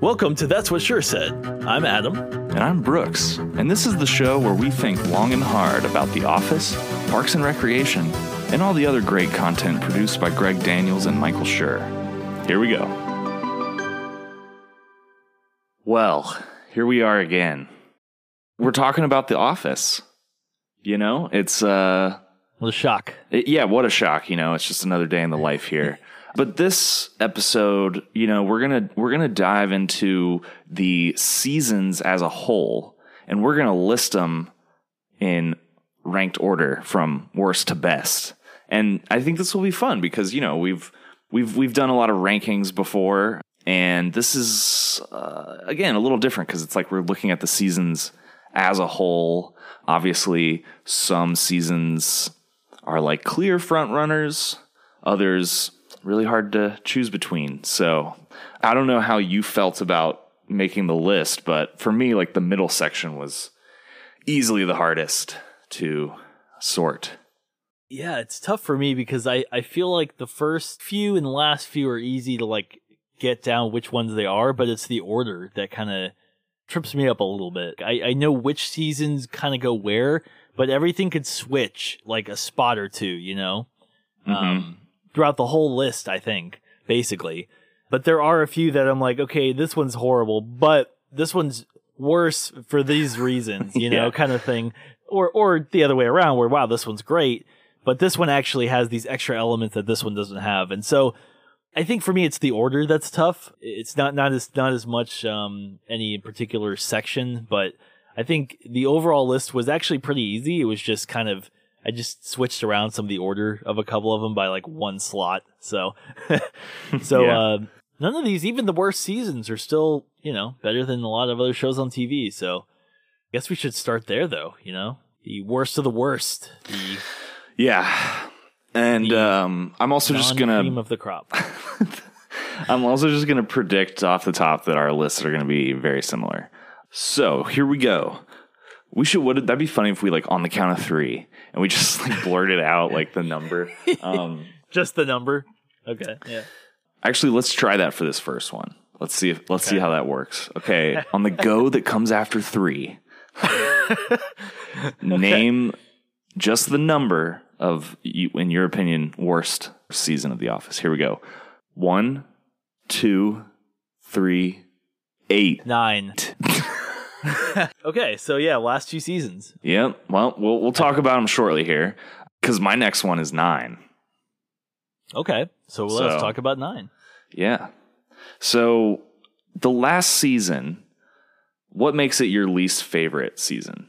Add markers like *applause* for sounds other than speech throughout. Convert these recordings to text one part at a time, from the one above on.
Welcome to That's What Schur Said. I'm Adam. And I'm Brooks, and this is the show where we think long and hard about The Office, Parks and Recreation, and all the other great content produced by Greg Daniels and Michael Schur. Here we go. Well, here we are again. We're talking about The Office. You know, it's uh What a shock. it- yeah, what a shock, you know, it's just another day in the life here. But this episode, you know, we're going to we're going to dive into the seasons as a whole and we're going to list them in ranked order from worst to best. And I think this will be fun because, you know, we've we've we've done a lot of rankings before and this is uh, again a little different because it's like we're looking at the seasons as a whole. Obviously, some seasons are like clear front runners, others really hard to choose between. So, I don't know how you felt about making the list, but for me like the middle section was easily the hardest to sort. Yeah, it's tough for me because I, I feel like the first few and the last few are easy to like get down which ones they are, but it's the order that kind of trips me up a little bit. I, I know which seasons kind of go where, but everything could switch like a spot or two, you know? Um, throughout the whole list, I think, basically. But there are a few that I'm like, okay, this one's horrible, but this one's worse for these *laughs* reasons, you know, Yeah. kind of thing. Or, or the other way around where, wow, this one's great, but this one actually has these extra elements that this one doesn't have. And so I think for me, it's the order that's tough. It's not, not as, not as much, um, any particular section, but I think the overall list was actually pretty easy. It was just kind of, I just switched around some of the order of a couple of them by like one slot. So, *laughs* so, Yeah. uh, none of these, even the worst seasons are still, you know, better than a lot of other shows on TV. So I guess we should start there though, you know, the worst of the worst, the Yeah. And um, I'm also just gonna of the crop. *laughs* I'm also just gonna predict off the top that our lists are gonna be very similar. So here we go. We should would that'd be funny if we like on the count of three and we just like blurted out like the number. Um *laughs* just the number. Okay. Yeah. actually let's try that for this first one. Let's see if let's see how that works. Okay. On the go that comes after three. *laughs* Name just the number of you, in your opinion, worst season of The Office. Here we go. One, two, three, eight. Nine. *laughs* *laughs* okay. So yeah, last two seasons. Yep. Well, we'll we'll talk about them shortly here because my next one is nine. Okay. So let's So- talk about nine. Yeah. So the last season, what makes it your least favorite season?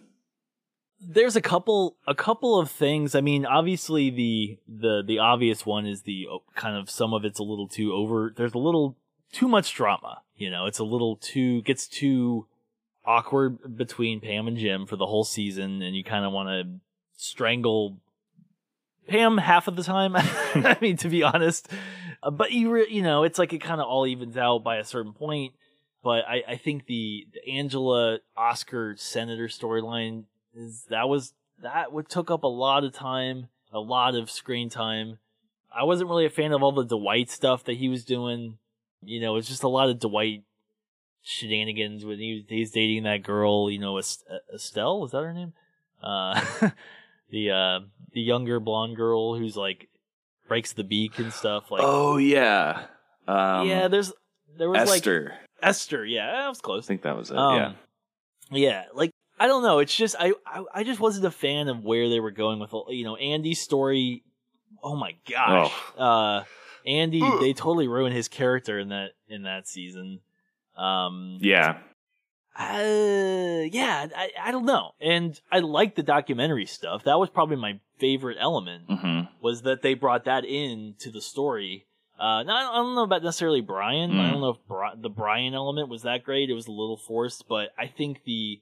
there's a couple a couple of things i mean obviously the the the obvious one is the oh, kind of some of it's a little too over there's a little too much drama you know it's a little too gets too awkward between pam and jim for the whole season and you kind of want to strangle pam half of the time *laughs* i mean to be honest Uh, but you re- you know it's like it kind of all evens out by a certain point but I, I think the, the Angela Oscar Senator storyline is that was that what took up a lot of time, a lot of screen time. I wasn't really a fan of all the Dwight stuff that he was doing. You know, it's just a lot of Dwight shenanigans when he he's dating that girl. You know, Estelle was that her name? Uh, *laughs* the uh, the younger blonde girl who's like breaks the beak and stuff. Like, oh yeah. Um, yeah, there's there was like Esther. Esther. Yeah, that was close. I think that was it. Um, yeah. Yeah, like I don't know. It's just I, I I just wasn't a fan of where they were going with you know Andy's story. Oh my gosh, uh, Andy they totally ruined his character in that in that season. Um, Yeah. uh, yeah, I I don't know, and I like the documentary stuff. That was probably my favorite element hmm was that they brought that in to the story. Uh, now, I don't know about necessarily Brian. I Mm. don't know if Bri- the Brian element was that great. It was a little forced, but I think the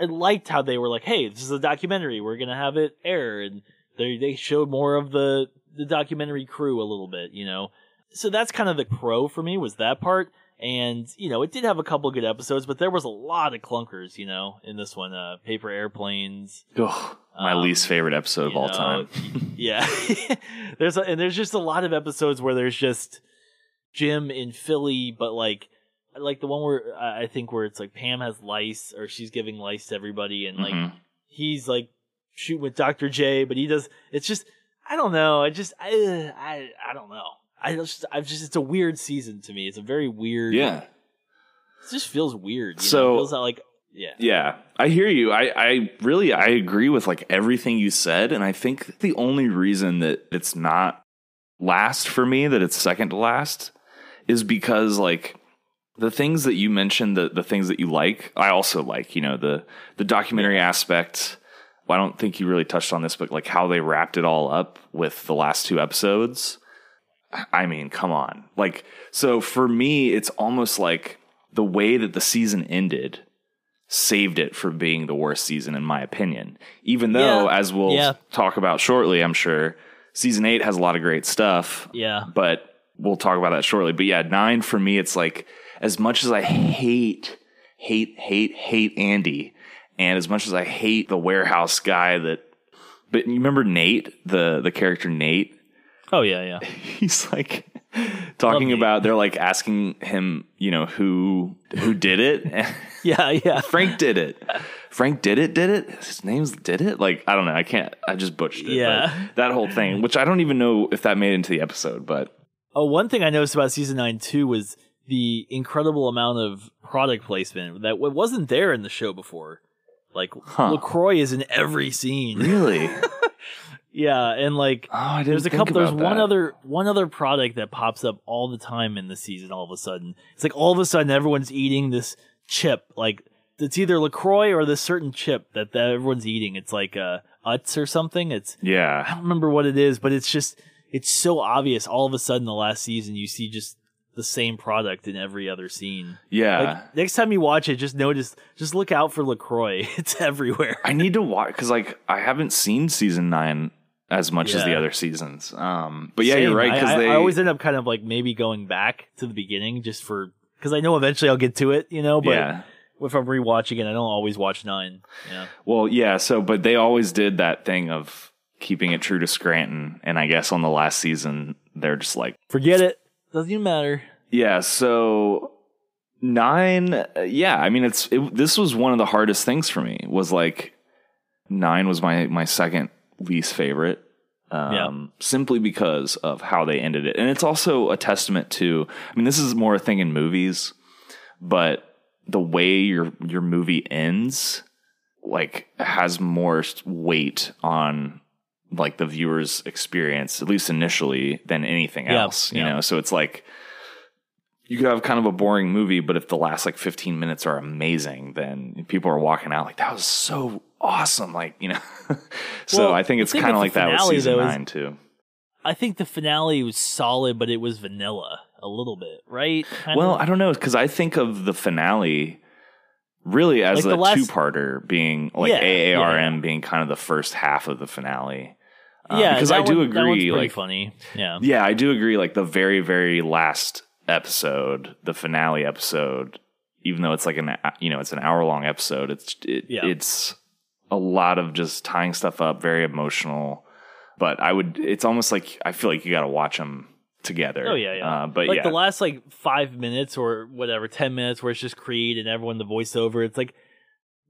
I liked how they were like, "Hey, this is a documentary. We're gonna have it air," and they they showed more of the the documentary crew a little bit, you know. So that's kind of the pro for me was that part. And you know, it did have a couple good episodes, but there was a lot of clunkers, you know, in this one. Uh, paper airplanes, Ugh, my Um, least favorite episode of all know, time. *laughs* yeah, *laughs* there's a, and there's just a lot of episodes where there's just Jim in Philly, but like like the one where I I think where it's like Pam has lice or she's giving lice to everybody, and like Mhm. he's like shooting with Doctor J, but he does. It's just I don't know. I just I I I don't know. I just I've just it's a weird season to me. It's a very weird. yeah. it just feels weird. You So- know? it feels like yeah. Yeah, I hear you. I, I really I agree with like everything you said, and I think the only reason that it's not last for me, that it's second to last, is because like the things that you mentioned, the the things that you like, I also like. You know the the documentary aspect. Well, I don't think you really touched on this, but like how they wrapped it all up with the last two episodes. I mean, come on. Like, so for me, it's almost like the way that the season ended saved it from being the worst season, in my opinion. Even though, Yeah. as we'll Yeah. talk about shortly, I'm sure, season eight has a lot of great stuff, Yeah. but we'll talk about that shortly. But yeah, nine for me, it's like as much as I hate, hate, hate, hate Andy, and as much as I hate the warehouse guy that, but you remember Nate, the the character Nate, Oh yeah, yeah. *laughs* he's like talking Nate. about they're like asking him, you know, who who did it. *laughs* Yeah, yeah. Frank did it. Frank did it, did it? His name's did it? Like, I don't know. I can't, I just butchered it. Yeah. That whole thing, which I don't even know if that made into the episode, but Oh, one thing I noticed about season nine too was the incredible amount of product placement that wasn't there in the show before. Like Huh. Lacroix is in every scene. really? *laughs* Yeah, and like Oh, there's a couple. There's about one other one other product that pops up all the time in the season. All of a sudden, it's like all of a sudden everyone's eating this chip. Like it's either Lacroix or this certain chip that, that everyone's eating. It's like uh, Utz or something. It's Yeah. I don't remember what it is, but it's just it's so obvious. All of a sudden, the last season, you see just the same product in every other scene. Yeah. Like next time you watch it, just notice, just look out for Lacroix. *laughs* It's everywhere. I need to watch because, like, I haven't seen season nine as much as the other seasons. Um, but yeah, Same. you're right I- because I, they I always end up kind of like maybe going back to the beginning just for because I know eventually I'll get to it, you know. But yeah. if I'm rewatching it, I don't always watch nine. Yeah, Well, yeah. So, but they always did that thing of keeping it true to Scranton, and I guess on the last season they're just like, forget it. Doesn't even matter. yeah. So nine, uh, yeah. I mean, it's it, this was one of the hardest things for me. Was like nine was my my second least favorite. Um, simply because of how they ended it. And it's also a testament to, I mean, this is more a thing in movies, but the way your, your movie ends, like has more weight on like the viewer's experience, at least initially, than anything Yeah, else, you yeah. know? So it's like, you could have kind of a boring movie, but if the last like 15 minutes are amazing, then people are walking out like, that was so awesome. Like, you know, *laughs* so Well, I think it's kind of like that with season though, nine too. I think the finale was solid, but it was vanilla a little bit, right? Kind Well, of? I don't know because I think of the finale really as Like a last- two-parter, being like Yeah, AARM yeah. being kind of the first half of the finale. Um, yeah, because I do one- agree. Like, funny. Yeah, yeah, I do agree. Like the very, very last episode, the finale episode, even though it's like an you know it's an hour long episode, it's it, Yeah. it's a lot of just tying stuff up, very emotional. But I would, it's almost like I feel like you got to watch them together. Oh yeah, yeah. Uh, but like yeah, the last like five minutes or whatever, ten minutes where it's just Creed and everyone the voiceover. It's like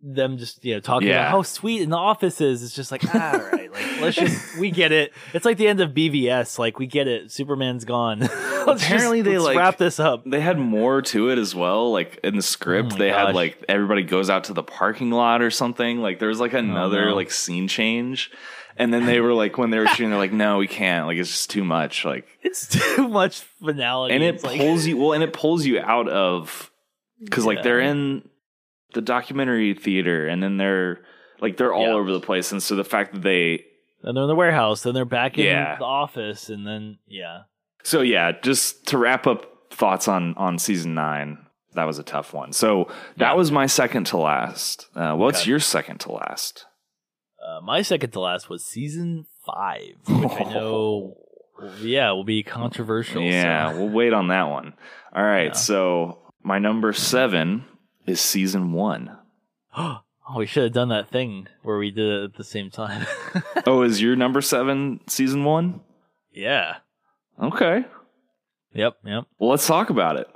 them just you know talking Yeah. about how sweet in the office is. It's just like ah, all right, like let's just *laughs* we get it. It's like the end of BVS. Like we get it. Superman's gone. *laughs* Apparently just- they, like- wrap this up. they had more to it as well. Like in the script, Oh they had like everybody goes out to the parking lot or something. Like there was like another Oh, no. like scene change. And then they were like, when they were *laughs* shooting, they're like, no, we can't. Like, it's just too much. Like, It's too much finality. and it It's like- pulls you, well, and it pulls you out of, cause like they're in the documentary theater and then they're like, they're all Yeah. over the place. And so the fact that they, then they're in the warehouse. Then they're back in Yeah. the office, and then yeah. so yeah, just to wrap up thoughts on, on season nine, that was a tough one. So that Yeah. was my second to last. Uh, what's Okay. your second to last? Uh, my second to last was season five, which I know, *laughs* yeah, will be controversial. Yeah, so. we'll wait on that one. All right, Yeah. so my number seven is season one. *gasps* oh, we should have done that thing where we did it at the same time. *laughs* Oh, is your number seven season one? yeah. Okay. Yep. Yep. Well, let's talk about it.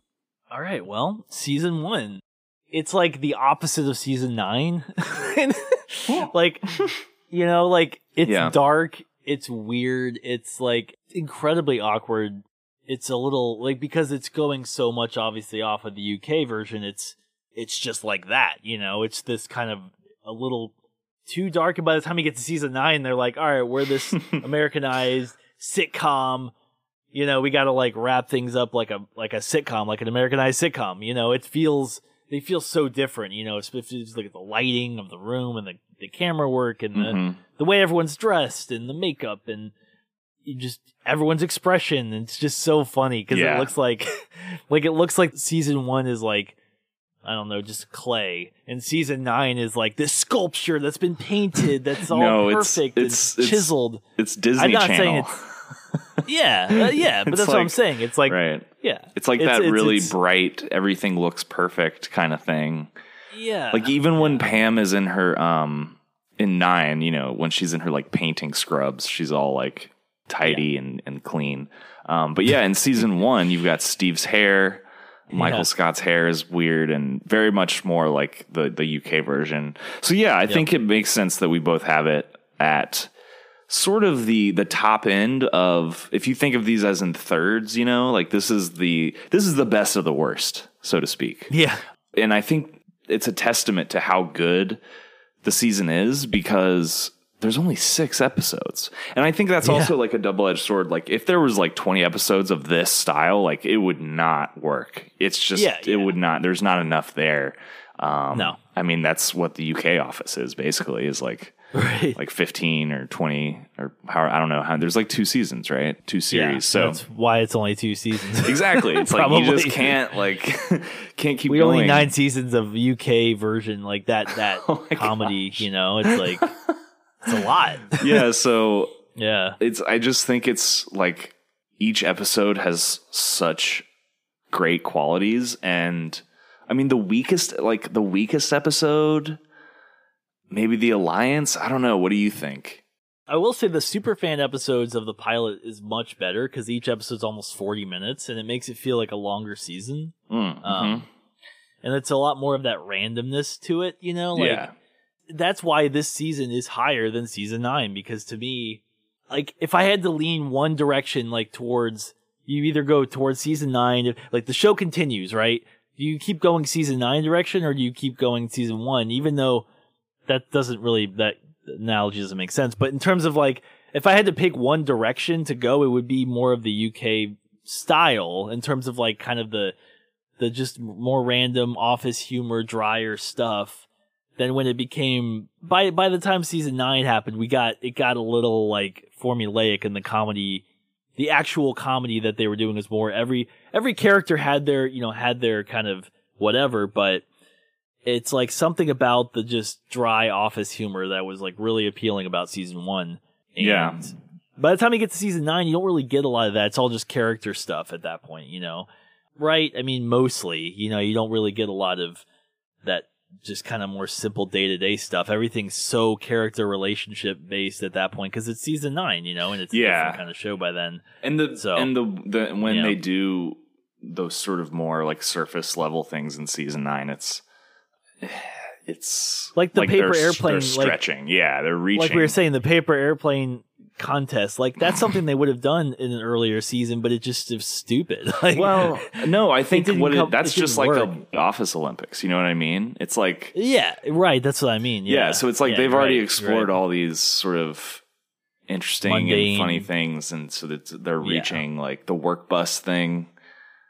All right, well, season one. It's like the opposite of season nine. *laughs* like, you know, like it's Yeah. dark, it's weird, it's like incredibly awkward. It's a little like because it's going so much obviously off of the UK version, it's it's just like that, you know, it's this kind of a little too dark. And by the time you get to season nine, they're like, all right, we're this *laughs* Americanized sitcom. You know, we got to like wrap things up like a like a sitcom, like an Americanized sitcom. You know, it feels they feel so different. You know, it's just like the lighting of the room and the the camera work and the Mhm. the way everyone's dressed and the makeup and you just everyone's expression. It's just so funny because Yeah. it looks like *laughs* like it looks like season one is like I don't know, just clay, and season nine is like this sculpture that's been painted, that's all No, it's- perfect it's- it's- chiseled. It's Disney I'm not Channel. saying it's yeah, uh, yeah, *laughs* but It's that's what I'm saying. It's like right. yeah, It's like It's- that it's- really it's- bright, everything looks perfect kind of thing. yeah, Like even when Pam is in her um in nine, you know, when she's in her like painting scrubs, she's all like tidy and, and clean. Um but yeah, in season one you've got Steve's hair. Michael Yeah. Scott's hair is weird and very much more like the, the UK version. So yeah, I think it makes sense that we both have it at sort of the the top end of if you think of these as in thirds, you know, like this is the this is the best of the worst, so to speak yeah, and I think it's a testament to how good the season is because there's only six episodes. And I think that's Yeah. also like a double edged sword. Like if there was like 20 episodes of this style, like it would not work. It's just, Yeah, it yeah. would not, there's not enough there. Um, No. I mean, that's what the UK office is basically is like, right. like 15 or 20 or how, I don't know how, there's like two seasons, right? Two series. Yeah, so that's why it's only two seasons. *laughs* exactly. It's like you just can't like, *laughs* can't keep we going. only nine seasons of UK version like that that *laughs* Oh comedy. You know, it's like it's a lot. yeah. So Yeah, it's I just think it's like each episode has such great qualities and I mean the weakest like the weakest episode maybe the alliance I don't know what do you think I will say the super fan episodes of the pilot is much better because each episode's almost forty minutes, and it makes it feel like a longer season. Mm, Um, and it's a lot more of that randomness to it. You know, like yeah that's why this season is higher than season nine because to me, like if I had to lean one direction, like towards you either go towards season nine, like the show continues, right? Do you keep going season nine direction or do you keep going season one? Even though that doesn't really that analogy doesn't make sense, but in terms of like if I had to pick one direction to go, it would be more of the UK style in terms of like kind of the the just more random office humor, drier stuff. Then when it became by by the time season nine happened, we got it got a little like formulaic and the comedy the actual comedy that they were doing was more every every character had their you know had their kind of whatever, but it's like something about the just dry office humor that was like really appealing about season one. And Yeah. By the time you get to season nine, you don't really get a lot of that. It's all just character stuff at that point, you know. Right? I mean, mostly, you know, you don't really get a lot of that just kind of more simple day to day stuff. Everything's so character relationship based at that point because it's season nine, you know, and it's a Yeah. kind of show by then. and the So- and the the when Yeah. they do those sort of more like surface level things in season 9 it's *sighs* it's Like the paper they're, airplane, they're like- stretching yeah they're reaching Like we were saying, the paper airplane contest, like that's something they would have done in an earlier season, but it just is stupid. *laughs* Like, Well, no, I think didn't what it, come- that's it just like work. the Office Olympics. You know what I mean? It's like yeah, right. That's what I mean. yeah, Yeah. so it's like Yeah, they've you're already right, explored right. all these sort of interesting Mundane. and funny things, and so that they're Yeah. reaching like the work bus thing.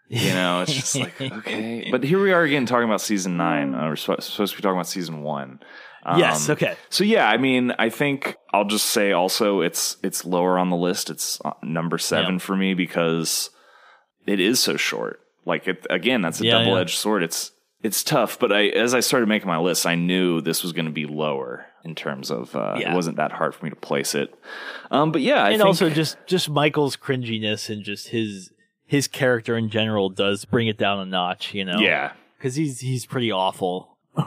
You *laughs* know, it's just like *laughs* okay, but here we are again talking about season nine. Uh, we're supposed to be talking about season one. Um, yes. Okay. So yeah, I mean, I think I'll just say also it's it's lower on the list. It's uh, number seven Yeah. for me because it is so short. Like it, again, that's a Yeah, yeah. double edged sword. It's it's tough, but I as I started making my list, I knew this was going to be lower in terms of uh, Yeah. it wasn't that hard for me to place it. Um, but yeah, I and think, also just just Michael's cringiness and just his his character in general does bring it down a notch. You know. yeah, because he's he's pretty awful. *laughs*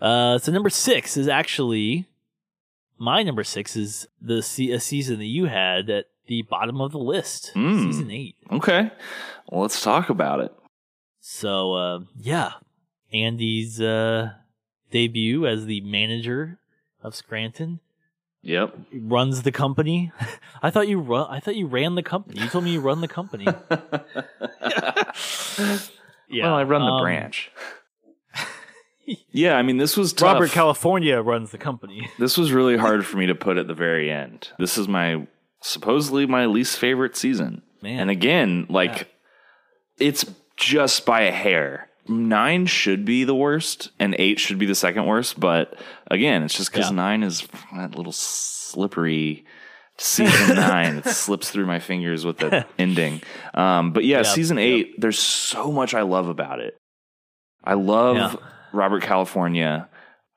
uh, so number six is actually my number six is the se- a season that you had at the bottom of the list, Mm. season eight. okay. Well, let's talk about it. So uh, yeah, Andy's uh, debut as the manager of Scranton Yep. runs the company. *laughs* I thought you run. I thought you ran the company. You told me you run the company. *laughs* *laughs* yeah, Well, I run the um, branch. *laughs* yeah, I mean, this was tough. Robert California runs the company. *laughs* This was really hard for me to put at the very end. This is my supposedly my least favorite season. Man. And again, like it's just by a hair. Nine should be the worst, and eight should be the second worst. But again, it's just because Yeah. nine is that little slippery season *laughs* nine. It slips through my fingers with the ending. Um, but yeah, Yep, season yep. eight, there's so much I love about it. I love Yeah. Robert California.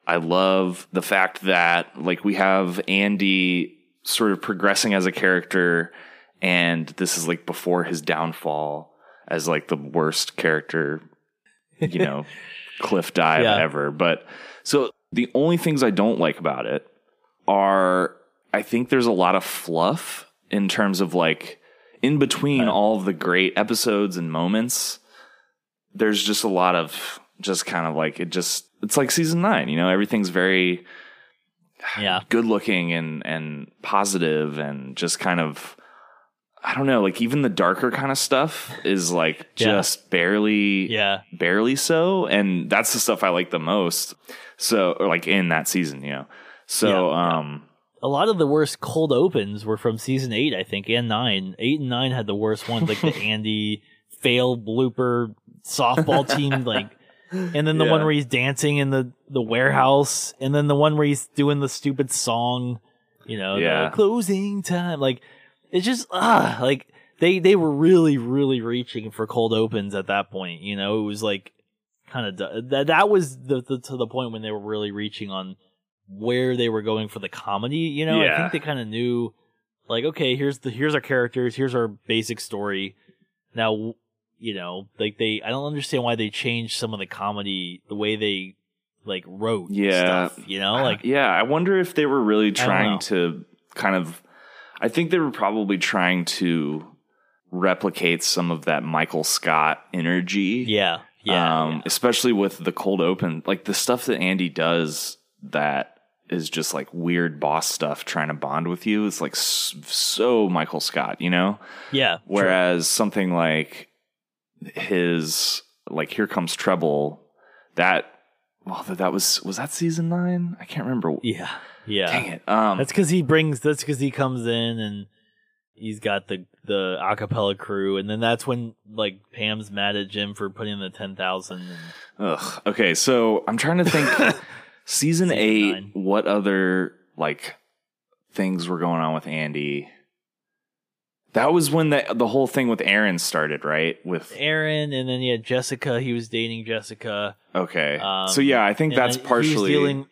I love the fact that like we have Andy sort of progressing as a character and this is like before his downfall as like the worst character, you know, *laughs* cliff dive Yeah. ever. But so the only things I don't like about it are I think there's a lot of fluff in terms of like in between all of the great episodes and moments there's just a lot of just kind of like it just it's like season 9 you know everything's very Yeah, good looking and and positive and just kind of I don't know like even the darker kind of stuff is like *laughs* Yeah. just barely yeah, barely so and that's the stuff I like the most so or like in that season you know so Yeah. um a lot of the worst cold opens were from season eight, I think, and nine. Eight and nine had the worst ones, like the *laughs* Andy fail blooper softball team, like, and then the Yeah. one where he's dancing in the the warehouse, and then the one where he's doing the stupid song, you know, Yeah. the closing time. Like, it's just ah, like they they were really really reaching for cold opens at that point. You know, it was like kind of that that was the, the to the point when they were really reaching on where they were going for the comedy. You know, I think they kind of knew, like, okay, here's the here's our characters, here's our basic story. Now, you know, like they, I don't understand why they changed some of the comedy, the way they like wrote Yeah. stuff. You know, like yeah, I wonder if they were really trying to kind of. I think they were probably trying to replicate some of that Michael Scott energy. yeah, yeah, um, especially with the cold open, like the stuff that Andy does that is just like weird boss stuff trying to bond with you. It's like so Michael Scott, you know. yeah. True. Whereas something like his like Here Comes treble that well, that was was that season nine? I can't remember. yeah, yeah. Dang it. Um, That's because he brings. That's because he comes in and he's got the the acapella crew, and then that's when like Pam's mad at Jim for putting in the ten thousand. ugh. Okay, so I'm trying to think. *laughs* season eight. nine. What other like things were going on with Andy? That was when the the whole thing with Erin started, right? With Erin, and then yeah, Jessica. He was dating Jessica. okay, Um, so yeah, I think that's then he was partially dealing.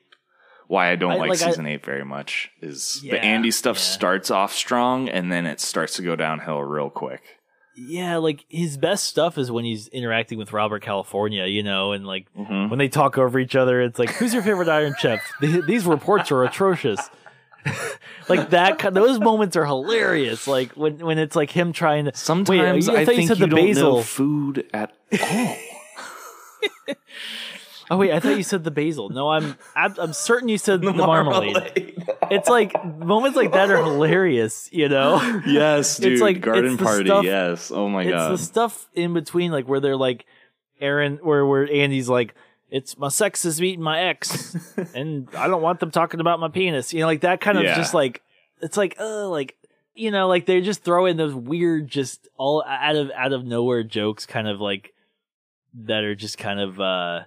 why I don't I- like, like, I- season eight very much. Is Yeah, the Andy stuff yeah. starts off strong and then it starts to go downhill real quick. Yeah, like his best stuff is when he's interacting with Robert California, you know, and like Mhm. when they talk over each other, it's like, "Who's your favorite Iron Chef?" *laughs* These reports are atrocious. Like that, those moments are hilarious. Like when when it's like him trying to. Sometimes Wait, I I, thought you think said you the don't basil. know food at all. Oh wait, I thought you said the basil. No, I'm I'm, certain you said *laughs* the, marmalade. It's like moments like that are hilarious, you know. yes, dude. It's like- garden it's party. stuff- yes. Oh my god. it's the stuff in between, like where they're like, Erin, where where Andy's like, "It's my sex is meeting my ex, *laughs* and I don't want them talking about my penis." You know, like that kind of Yeah. just like, it's like, uh, like you know, like they just throw in those weird, just all out of out of nowhere jokes, kind of like that are just kind of, uh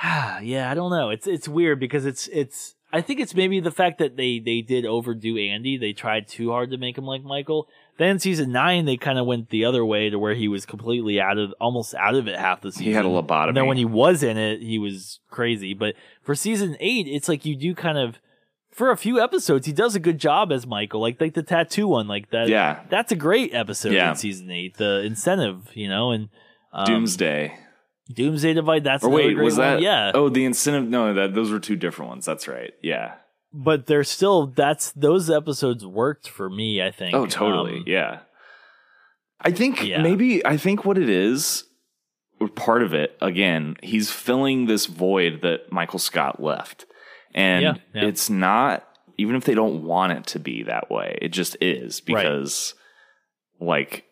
*sighs* yeah, I don't know. It's it's weird because it's it's. I think it's maybe the fact that they they did overdo Andy. They tried too hard to make him like Michael. Then season nine, they kind of went the other way to where he was completely out of almost out of it half the season. he had a lobotomy. And then when he was in it, he was crazy. But for season eight, it's like you do kind of for a few episodes, he does a good job as Michael. Like like the tattoo one, like that. Yeah. that's a great episode Yeah. in season eight. The incentive, you know, and um, Doomsday. Doomsday Divide. That's Or wait, great was one. that? yeah? Oh, the incentive. No, that those were two different ones. That's right. Yeah. But they're still that's those episodes worked for me. I think. Oh, totally. Um, yeah. I think Yeah. maybe I think what it is part of it again. He's filling this void that Michael Scott left, and Yeah, yeah. it's not even if they don't want it to be that way. It just is Right. because, like,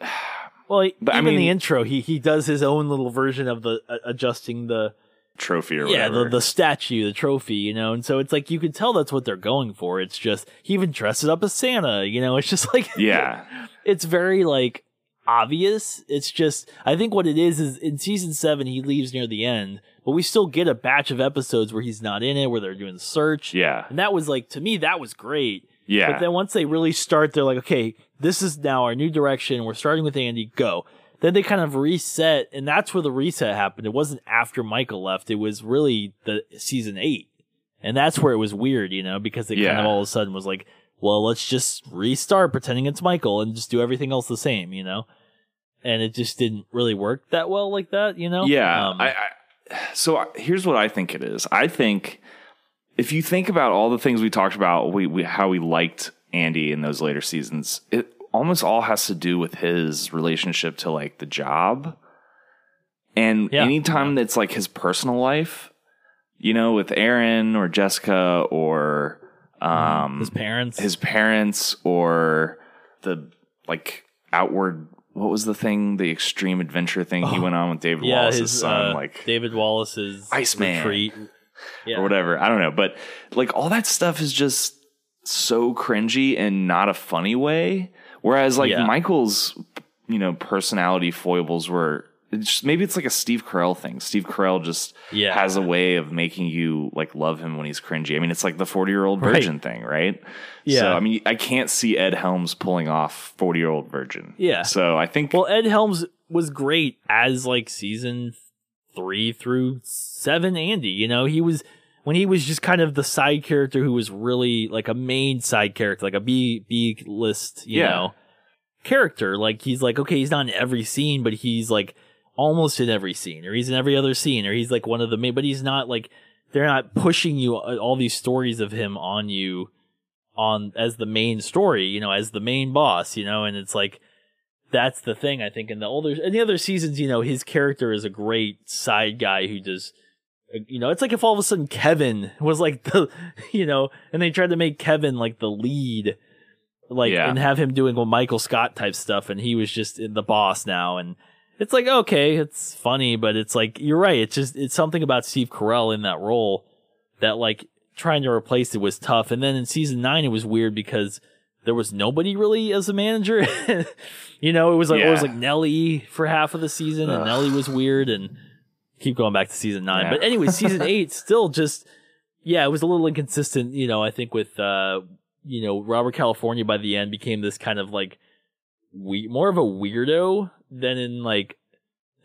*sighs* Well, But I even mean- the intro, he he does his own little version of the uh, adjusting the trophy or yeah whatever. the, the statue, the trophy, you know. And so it's like you can tell that's what they're going for. It's just he even dresses up as Santa, you know. It's just *laughs* like yeah, *laughs* it's very like obvious. It's just I think what it is is in season seven he leaves near the end, but we still get a batch of episodes where he's not in it, where they're doing the search. yeah, And that was like to me that was great. yeah. But then once they really start, they're like, okay, this is now our new direction. We're starting with Andy. Go. Then they kind of reset, and that's where the reset happened. It wasn't after Michael left. It was really the season eight, and that's where it was weird, you know, because it kind of all of a sudden was like, well, let's just restart pretending it's Michael and just do everything else the same, you know. And it just didn't really work that well like that, you know. Yeah. Um, I, I, so I- here's what I think it is. I think if you think about all the things we talked about, we, we how we liked Andy in those later seasons, it almost all has to do with his relationship to like the job. And Yeah. anytime that's like his personal life, you know, with Erin or Jessica or um his parents. his parents or the like outward what was the thing the extreme adventure thing he went on with david Oh. yeah, wallace's his son uh, like David Wallace's Iceman. retreat. Yeah. or whatever i don't know but like all that stuff is just so cringy and not a funny way whereas like Yeah. michael's you know personality foibles were it's just, maybe it's like a steve carell thing steve carell just Yeah. has a way of making you like love him when he's cringy i mean it's like the 40 year old Right. virgin thing right Yeah. so i mean i can't see ed helms pulling off 40 year old virgin Yeah. so i think Well, Ed Helms was great as like season three through seven. Andy, you know, he was when he was just kind of the side character who was really like a main side character, like a B B list, you Yeah. know, character. Like he's like okay, he's not in every scene, but he's like almost in every scene, or he's in every other scene, or he's like one of the main. But he's not like they're not pushing you uh, all these stories of him on you on as the main story, you know, as the main boss, you know, and it's like that's the thing I think in the older in the other seasons, you know, his character is a great side guy who does you know, it's like if all of a sudden Kevin was like the *laughs* you know, and they tried to make Kevin like the lead like Yeah. and have him doing well Michael Scott type stuff and he was just in the boss now and it's like okay, it's funny, but it's like you're right, it's just it's something about Steve Carell in that role that like trying to replace it was tough. And then in season nine, it was weird because there was nobody really as a manager. *laughs* you know, it was like it was like Nellie for half of the season, and Ugh. Nellie was weird. And keep going back to season nine, Yeah. but anyway, season *laughs* eight still just yeah, it was a little inconsistent. You know, I think with uh, you know Robert California by the end became this kind of like we more of a weirdo than in like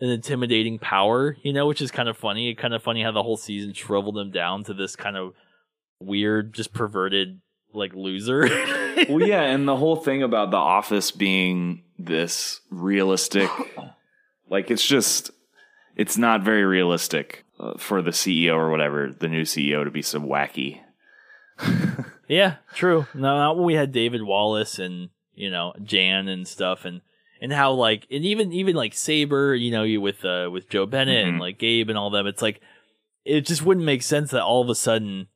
an intimidating power, you know, which is kind of funny. It Kind of funny how the whole season shriveled him down to this kind of weird, just perverted like loser. well, *laughs* yeah, and the whole thing about the office being this realistic, *laughs* like it's just, it's not very realistic uh, for the CEO or whatever, the new CEO to be so wacky. *laughs* yeah, true. No, not when we had David Wallace and you know Jan and stuff, and and how like and even even like Sabre, you know, you with uh with Jo Bennett and Mhm. like Gabe and all them. It's like it just wouldn't make sense that all of a sudden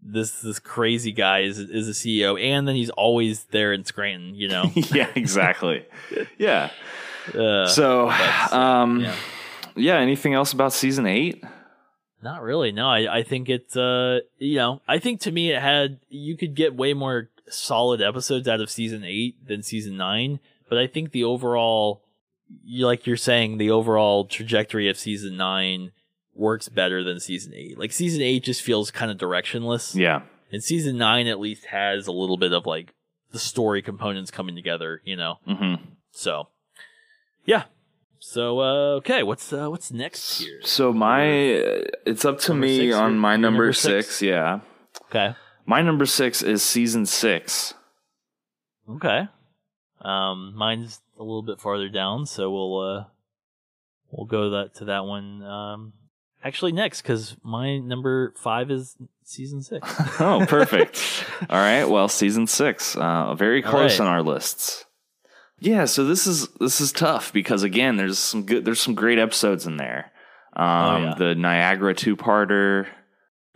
this this crazy guy is is a CEO, and then he's always there in Scranton. You know, *laughs* yeah, exactly. *laughs* yeah. uh, So, but, um, yeah. Yeah. Anything else about season eight? Not really. No, I, I think it's uh you know I think to me it had you could get way more solid episodes out of season eight than season nine, but I think the overall, like you're saying, the overall trajectory of season nine works better than season eight. Like season eight just feels kind of directionless, Yeah. and season nine at least has a little bit of like the story components coming together. You know, hmm so yeah. So uh okay, what's uh what's next here? So my, it's up to Number me on my number, number six. six? Yeah. Okay. My number six is season six. Okay. Um, mine's a little bit farther down, so we'll uh, we'll go that to that one. Um, actually next because my number five is season six. *laughs* Oh, perfect. *laughs* All right. Well, season six, uh, very close right. on our lists. Yeah, so this is this is tough because again, there's some good there's some great episodes in there. Um, Oh, yeah. the Niagara two parter,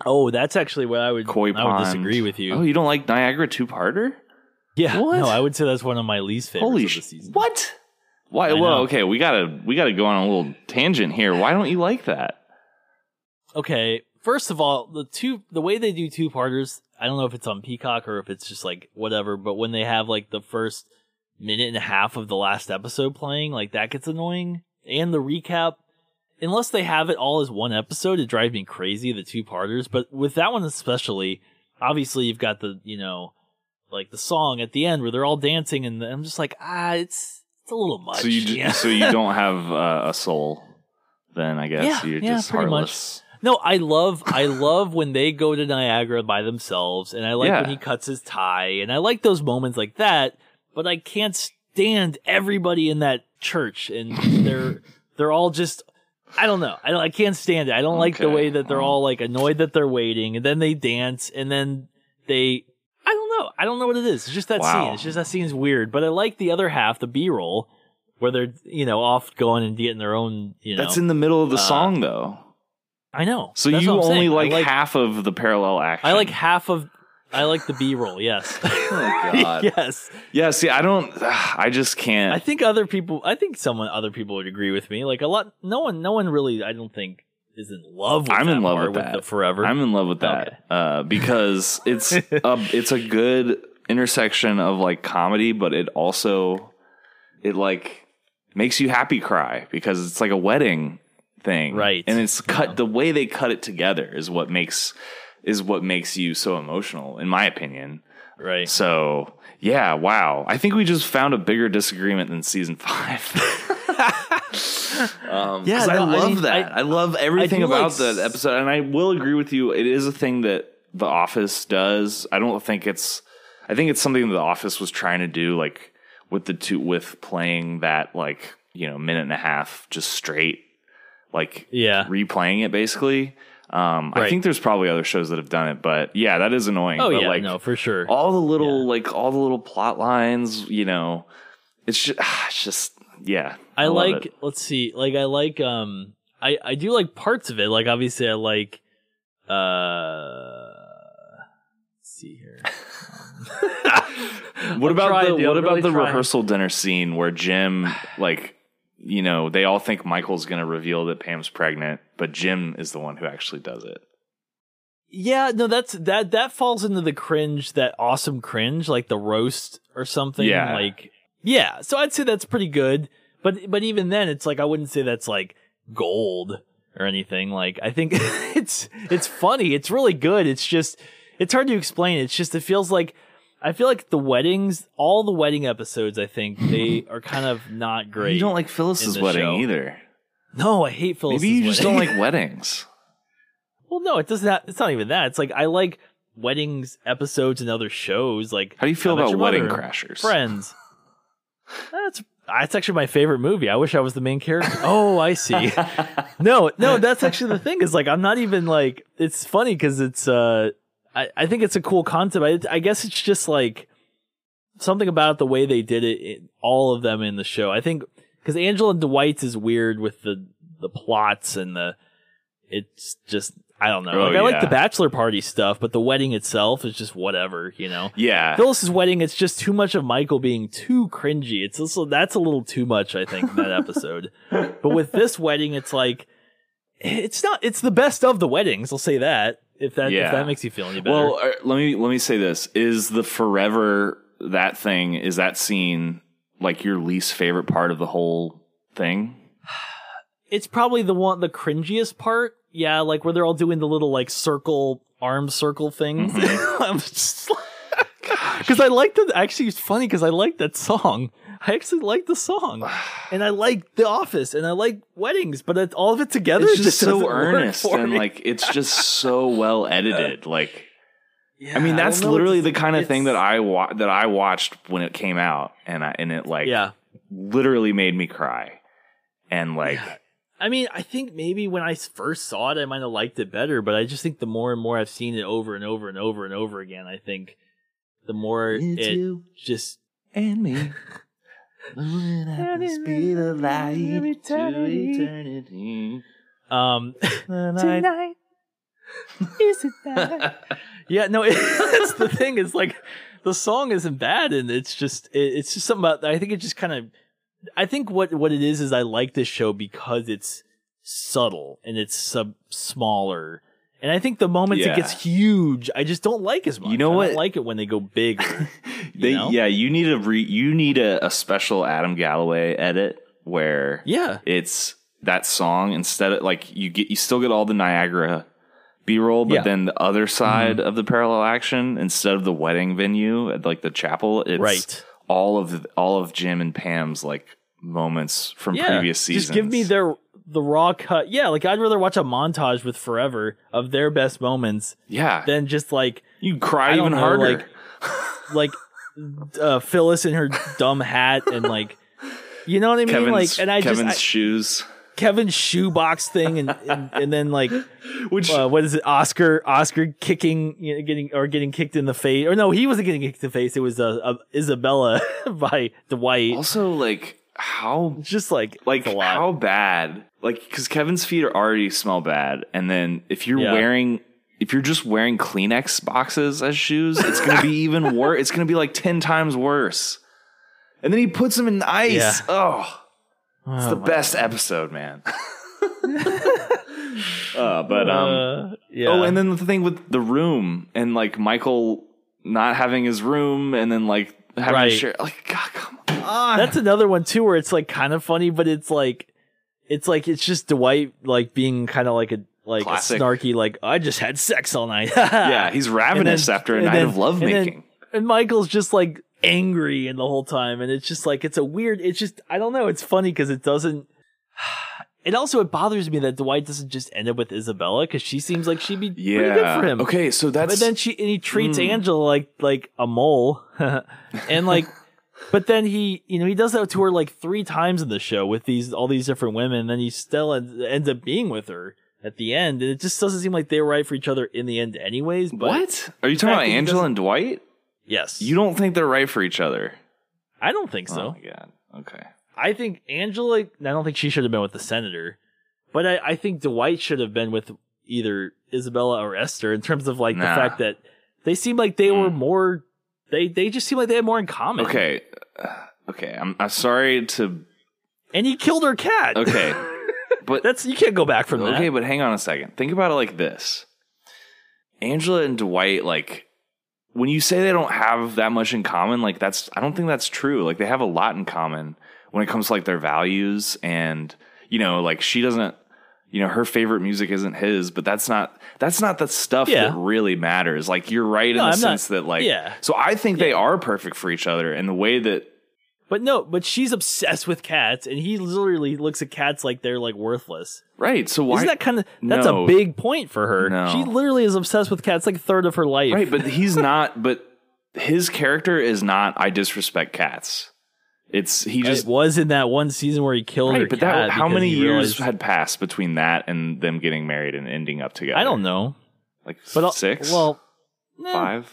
Oh, that's actually what I would. Koi I would disagree with you. Oh, you don't like Niagara two parter? yeah, What? no, I would say that's one of my least favorites Holy of the season. What? Why? Well, okay, we gotta we gotta go on a little tangent here. Why don't you like that? Okay, first of all, the two the way they do two parters, I don't know if it's on Peacock or if it's just like whatever, but when they have like the first minute and a half of the last episode playing, like that gets annoying. And the recap, unless they have it all as one episode, it drives me crazy, the two parters. But with that one especially, obviously you've got the, you know, like the song at the end where they're all dancing and I'm just like, ah, it's it's a little much. so you ju- yeah. *laughs* so you don't have uh, a soul, then I guess Yeah, you're yeah, just pretty much. No, I love I love when they go to Niagara by themselves, and I like Yeah. when he cuts his tie, and I like those moments like that. But I can't stand everybody in that church, and they're *laughs* they're all just I don't know. I don't, I can't stand it. I don't like the way that they're all like annoyed that they're waiting, and then they dance, and then they I don't know. I don't know what it is. It's just that Wow. scene. It's just that scene's weird. But I like the other half, the B roll, where they're you know off going and getting their own. You know, That's in the middle of the uh, song, though. I know. So That's you only like, like half of the parallel action. I like half of. I like the B roll. Yes. *laughs* Oh God. *laughs* yes. Yeah. See, I don't. I just can't. I think other people. I think someone other people would agree with me. Like a lot. No one. No one really. I don't think is in love. with I'm that in love with that. forever. I'm in love with that Okay. uh, because *laughs* it's a, it's a good intersection of like comedy, but it also it like makes you happy cry because it's like a wedding thing, Right. And it's cut the way they cut it together is what makes is what makes you so emotional, in my opinion. right. So yeah, wow. I think we just found a bigger disagreement than season five. *laughs* um, Yeah, 'cause I no, I love mean, that. I- I, love everything do like about that s- episode, and I will agree with you. It is a thing that The Office does. I don't think it's. I think it's something that The Office was trying to do, like with the two with playing that like you know minute and a half just straight, like Yeah. replaying it basically. Um, I think there's probably other shows that have done it, but yeah, that is annoying. Oh but yeah. like, no, for sure. all the little like all the little plot lines you know it's just *sighs* it's just yeah I, love like. Let's see. Like I like. Um. I I do like parts of it. Like obviously I like. Uh. Let's see here. *laughs* *laughs* what I'm about the what about the trying. rehearsal dinner scene where jim like you know they all think michael's gonna reveal that pam's pregnant but jim is the one who actually does it Yeah, no, that's that that falls into the cringe, that awesome cringe, like the roast or something. Yeah. Like yeah. So I'd say that's pretty good. But but even then it's like I wouldn't say that's like gold or anything. Like I think *laughs* it's it's funny. It's really good. It's just it's hard to explain. It's just it feels like I feel like the weddings, all the wedding episodes, I think *laughs* they are kind of not great. you don't like phyllis's wedding show. either No, I hate Phyllis. maybe you just don't like weddings *laughs* Well, no, it doesn't. Have, it's not even that. It's like I like weddings episodes and other shows. Like how do you feel about wedding Mother, crashers Friends. *laughs* That's that's actually my favorite movie. I wish I was the main character. Oh, I see. no, no, that's actually the thing. Is like I'm not even like. It's funny because it's. uh I I think it's a cool concept. I I guess it's just like something about the way they did it. it all of them in the show. I think because Angela Dwight's is weird with the the plots and the. It's just I don't know. Oh, like I like the bachelor party stuff, but the wedding itself is just whatever. You know. yeah Phyllis's wedding, it's just too much of Michael being too cringy. It's also that's a little too much, I think, in that episode. *laughs* but with this wedding, it's like it's not it's the best of the weddings, I'll say that. If that Yeah. if that makes you feel any better. Well, uh, let me let me say this: is the forever that thing? Is that scene like your least favorite part of the whole thing? *sighs* it's probably the one the cringiest part. Yeah, like where they're all doing the little like circle arm circle things. Mm-hmm. *laughs* I'm just because *laughs* I like the actually it's funny because I like that song. I actually like the song, *sighs* and I like The Office, and I like weddings, but it, all of it together It's *laughs* just just so earnest and me. like it's just so *laughs* well edited. Like Yeah, I mean, that's know, literally the kind of thing that I wa- that I watched when it came out, and I and it like yeah. literally made me cry, and like I mean, I think maybe when I first saw it, I might have liked it better, but I just think the more and more I've seen it over and over and over and over again, I think the more It's it just and me. *laughs* Moving at the speed of light to eternity. Um, Tonight. tonight is it that? *laughs* yeah, no, it, *laughs* that's the thing. Is like the song isn't bad, and it's just it, it's just something about. I think it just kind of. I think what what it is is I like this show because it's subtle and it's sub smaller. And I think the moments Yeah. it gets huge, I just don't like as much. You know what? I don't like it when they go big. *laughs* They, know? Yeah, you need a re, you need a, a special Adam Galloway edit where yeah, it's that song instead of like you get you still get all the Niagara B roll, but Yeah. Mm-hmm. then the other side of the parallel action instead of the wedding venue at like the chapel, it's Right. all of all of Jim and Pam's like moments from yeah. previous seasons. Just give me their the raw cut. Yeah, like I'd rather watch a montage with Forever of their best moments yeah. than just like you cry even know, harder. like like uh, Phyllis in her dumb hat and like you know what I mean? Kevin's, like and I Kevin's just I, shoes, Kevin's shoebox thing and and, and then like which uh, what is it? Oscar Oscar kicking you know, getting or getting kicked in the face or no he wasn't getting kicked in the face it was uh, uh, Isabella *laughs* by Dwight. also like how Just like like it's a lot. how bad like because kevin's feet are already smell bad and then if you're Yeah. wearing if you're just wearing kleenex boxes as shoes it's gonna be *laughs* even worse it's gonna be like 10 times worse and then he puts them in ice Yeah. oh it's the best episode man *laughs* *laughs* uh, but um Uh, yeah. oh and then the thing with the room and like michael not having his room and then like having Right. to share like god come on That's another one too, where it's like kind of funny, but it's like, it's like it's just Dwight like being kind of like a like Classic. a snarky, like I just had sex all night. *laughs* yeah he's ravenous then- after a night then- of lovemaking and Michael's just like angry and the whole time, and it's just like it's a weird. It's just I don't know. It's funny because it doesn't. *sighs* It also it bothers me that Dwight doesn't just end up with Isabella because she seems like she'd be pretty good for him. Okay, so that's But then she and he treats Mm. Angela like like a mole, *laughs* and like, but then he you know he does that to her like three times in the show with these all these different women, and then he still ends, ends up being with her at the end, and it just doesn't seem like they were right for each other in the end, anyways. But what? Are you talking about Angela and Dwight? Yes, You don't think they're right for each other? I don't think so. Oh my god. Okay. I think Angela. I don't think she should have been with the senator, but I, I think Dwight should have been with either Isabella or Esther in terms of like Nah. the fact that they seem like they were Mm. more. They they just seem like they had more in common. Okay. *sighs* Okay. I'm I'm sorry to. and he killed her cat. Okay. *laughs* But that's you can't go back from that. okay, but hang on a second. Think about it like this. Angela and Dwight, like, when you say they don't have that much in common, like that's I don't think that's true. Like they have a lot in common when it comes to like their values and you know, like she doesn't you know, her favorite music isn't his, but that's not that's not the stuff Yeah. that really matters. Like you're right No, in the I'm not- sense that like yeah. so I think they are perfect for each other and the way that But no, but she's obsessed with cats, and he literally looks at cats like they're like worthless. right. So why Isn't that kind of that's No. a big point for her? No. She literally is obsessed with cats, like a third of her life. Right, but he's *laughs* not. But his character is not. I disrespect cats. It's he just it was in that one season where he killed her right. But cat. that how many years had passed between that and them getting married and ending up together? I don't know, Like but six, Well, five.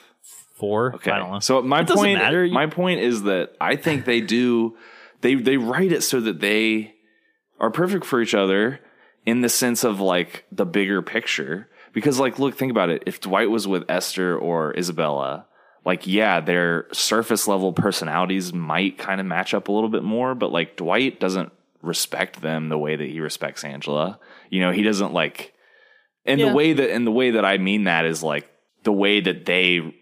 Four. Okay. I don't know. So my It point, matter. My point is that I think they do. They they write it so that they are perfect for each other in the sense of like the bigger picture. Because like, look, think about it. If Dwight was with Esther or Isabella, like, yeah, their surface level personalities might kind of match up a little bit more. But like, Dwight doesn't respect them the way that he respects Angela. You know, he doesn't like. And Yeah. the way that and the way that I mean that is like the way that they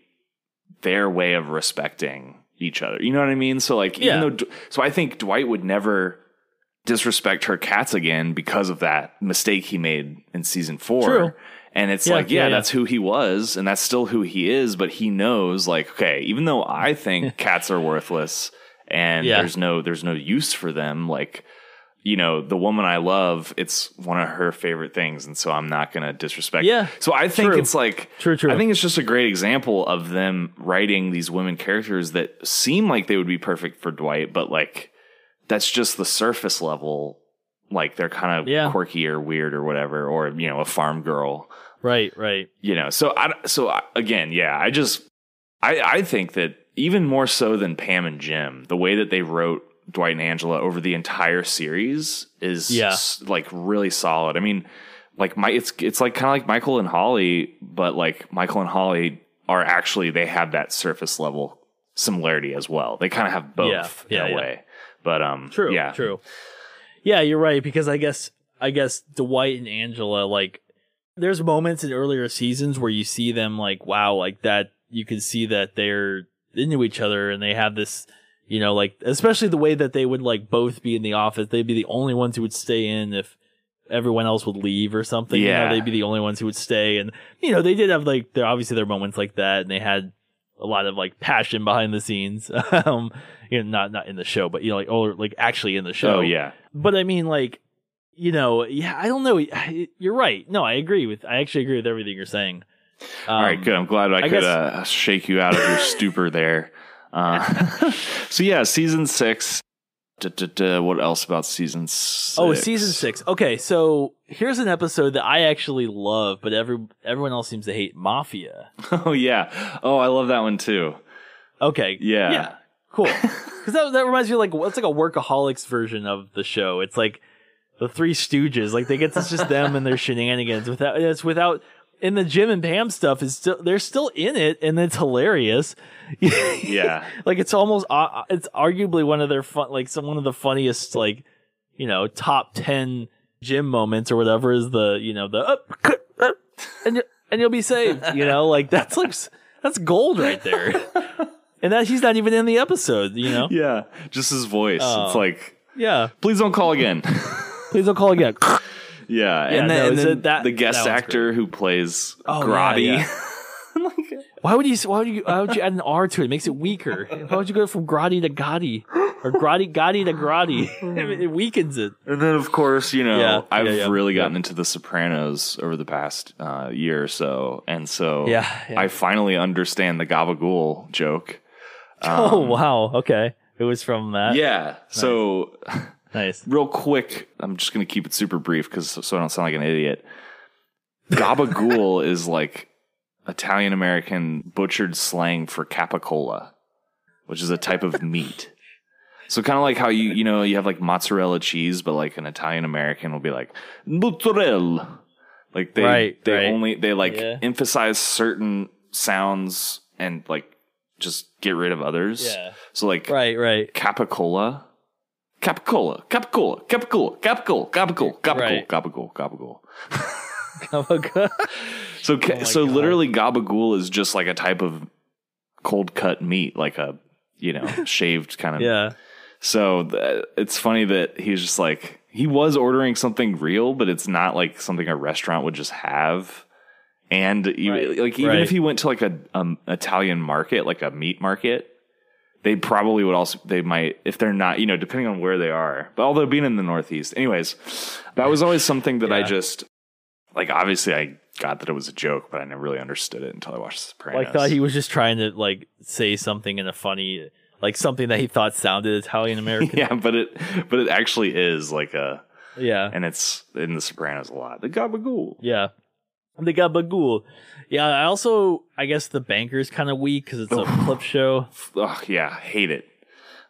their way of respecting each other. You know what I mean? So like Yeah. even though so I think Dwight would never disrespect her cats again because of that mistake he made in season 4. True. And it's Yeah, like, yeah, yeah, yeah. that's who he was and that's still who he is, but he knows like, okay, even though I think *laughs* cats are worthless and Yeah. there's no there's no use for them, like you know, the woman I love, it's one of her favorite things, and so I'm not gonna disrespect. Yeah, So I think true. it's like True, true. I think it's just a great example of them writing these women characters that seem like they would be perfect for Dwight, but like that's just the surface level. Like they're kind of Yeah. quirky or weird or whatever, or you know, a farm girl. right, right. You know, so I so I, again, yeah, I just I I think that even more so than Pam and Jim, the way that they wrote Dwight and Angela over the entire series is Yeah. s- like really solid. I mean, like my it's it's like kind of like Michael and Holly, but like Michael and Holly are actually they have that surface level similarity as well. They kind of have both Yeah. Yeah, in a yeah. way. But um, True. yeah, True. Yeah, you're right because I guess I guess Dwight and Angela like there's moments in earlier seasons where you see them like wow like that you can see that they're into each other and they have this you know like especially the way that they would like both be in the office they'd be the only ones who would stay in if everyone else would leave or something you know, Yeah. they'd be the only ones who would stay and you know they did have like there obviously there are moments like that and they had a lot of like passion behind the scenes *laughs* um you know not not in the show but you know like or like actually in the show Oh yeah, but I mean, like, you know, yeah, I don't know. You're right. No, I agree with. I actually agree with everything you're saying. Um, All right, good. I'm glad I, I could guess- uh, shake you out of your *laughs* stupor there. Uh, *laughs* *laughs* so yeah, season six. What else about season six? Oh, season six. Okay, so here's an episode that I actually love, but every everyone else seems to hate Mafia. *laughs* Oh yeah. Oh, I love that one too. Okay, Yeah. yeah, cool. Because that that reminds me of like it's like a workaholics version of the show. It's like the Three Stooges. Like they get it's just them and their shenanigans without it's without. And the Jim and Pam stuff is still they're still in it, and it's hilarious. *laughs* Yeah. like it's almost uh, it's arguably one of their fun like some one of the funniest like you know top 10 Jim moments or whatever is the you know the up, up, and and you'll be saved you know *laughs* like that's like that's gold right there and that he's not even in the episode you know Yeah. Just his voice. Oh. It's like, yeah please don't call again. *laughs* please don't call again yeah. And then, no, and then that- the guest that actor who plays Oh, yeah, Grotti. yeah. *laughs* why would you why would you why would you add an R to it it makes it weaker why would you go from Grotti to Gotti or Grotti Gotti to Grotti *laughs* it, it weakens it And then, of course, you know, Yeah, I've yeah, yeah, really yeah. gotten into The Sopranos over the past uh, year or so. And so Yeah, yeah. I finally understand the Gabagool joke. *laughs* oh wow okay it was from that Yeah. So, nice real quick, I'm just going to keep it super brief because so I don't sound like an idiot. Gabagool *laughs* is like Italian American butchered slang for capicola, which is a type of meat. So kind of like how you you know you have like mozzarella cheese, but like an Italian American will be like mozzarella. Like they Right, they right. only they like Yeah. emphasize certain sounds and like just get rid of others. Yeah. So like Right, right. Capicola. Capicola, Capicola, Capicola, Capicola, Capicola, Capicola, Right. Gabagool, Gabagool. *laughs* Oh, So, my so God. literally, Gabagool is just like a type of cold cut meat, like a you know *laughs* shaved kind of. yeah. So th- it's funny that he's just like he was ordering something real, but it's not like something a restaurant would just have. And even, Right. like even Right. if he went to like a um, Italian market, like a meat market, they probably would also they might if they're not you know depending on where they are. But although being in the Northeast, anyways, that was always something that I just like. Obviously, I got that it was a joke, but I never really understood it until I watched The Sopranos. Like thought he was just trying to like say something in a funny like something that he thought sounded Italian American. *laughs* yeah, but it but it actually is like a yeah. and it's in The Sopranos a lot. The gabagool. Yeah. The Gabagool. Yeah, I also I guess the banker's kind of weak because it's a clip show. Ugh, yeah, hate it.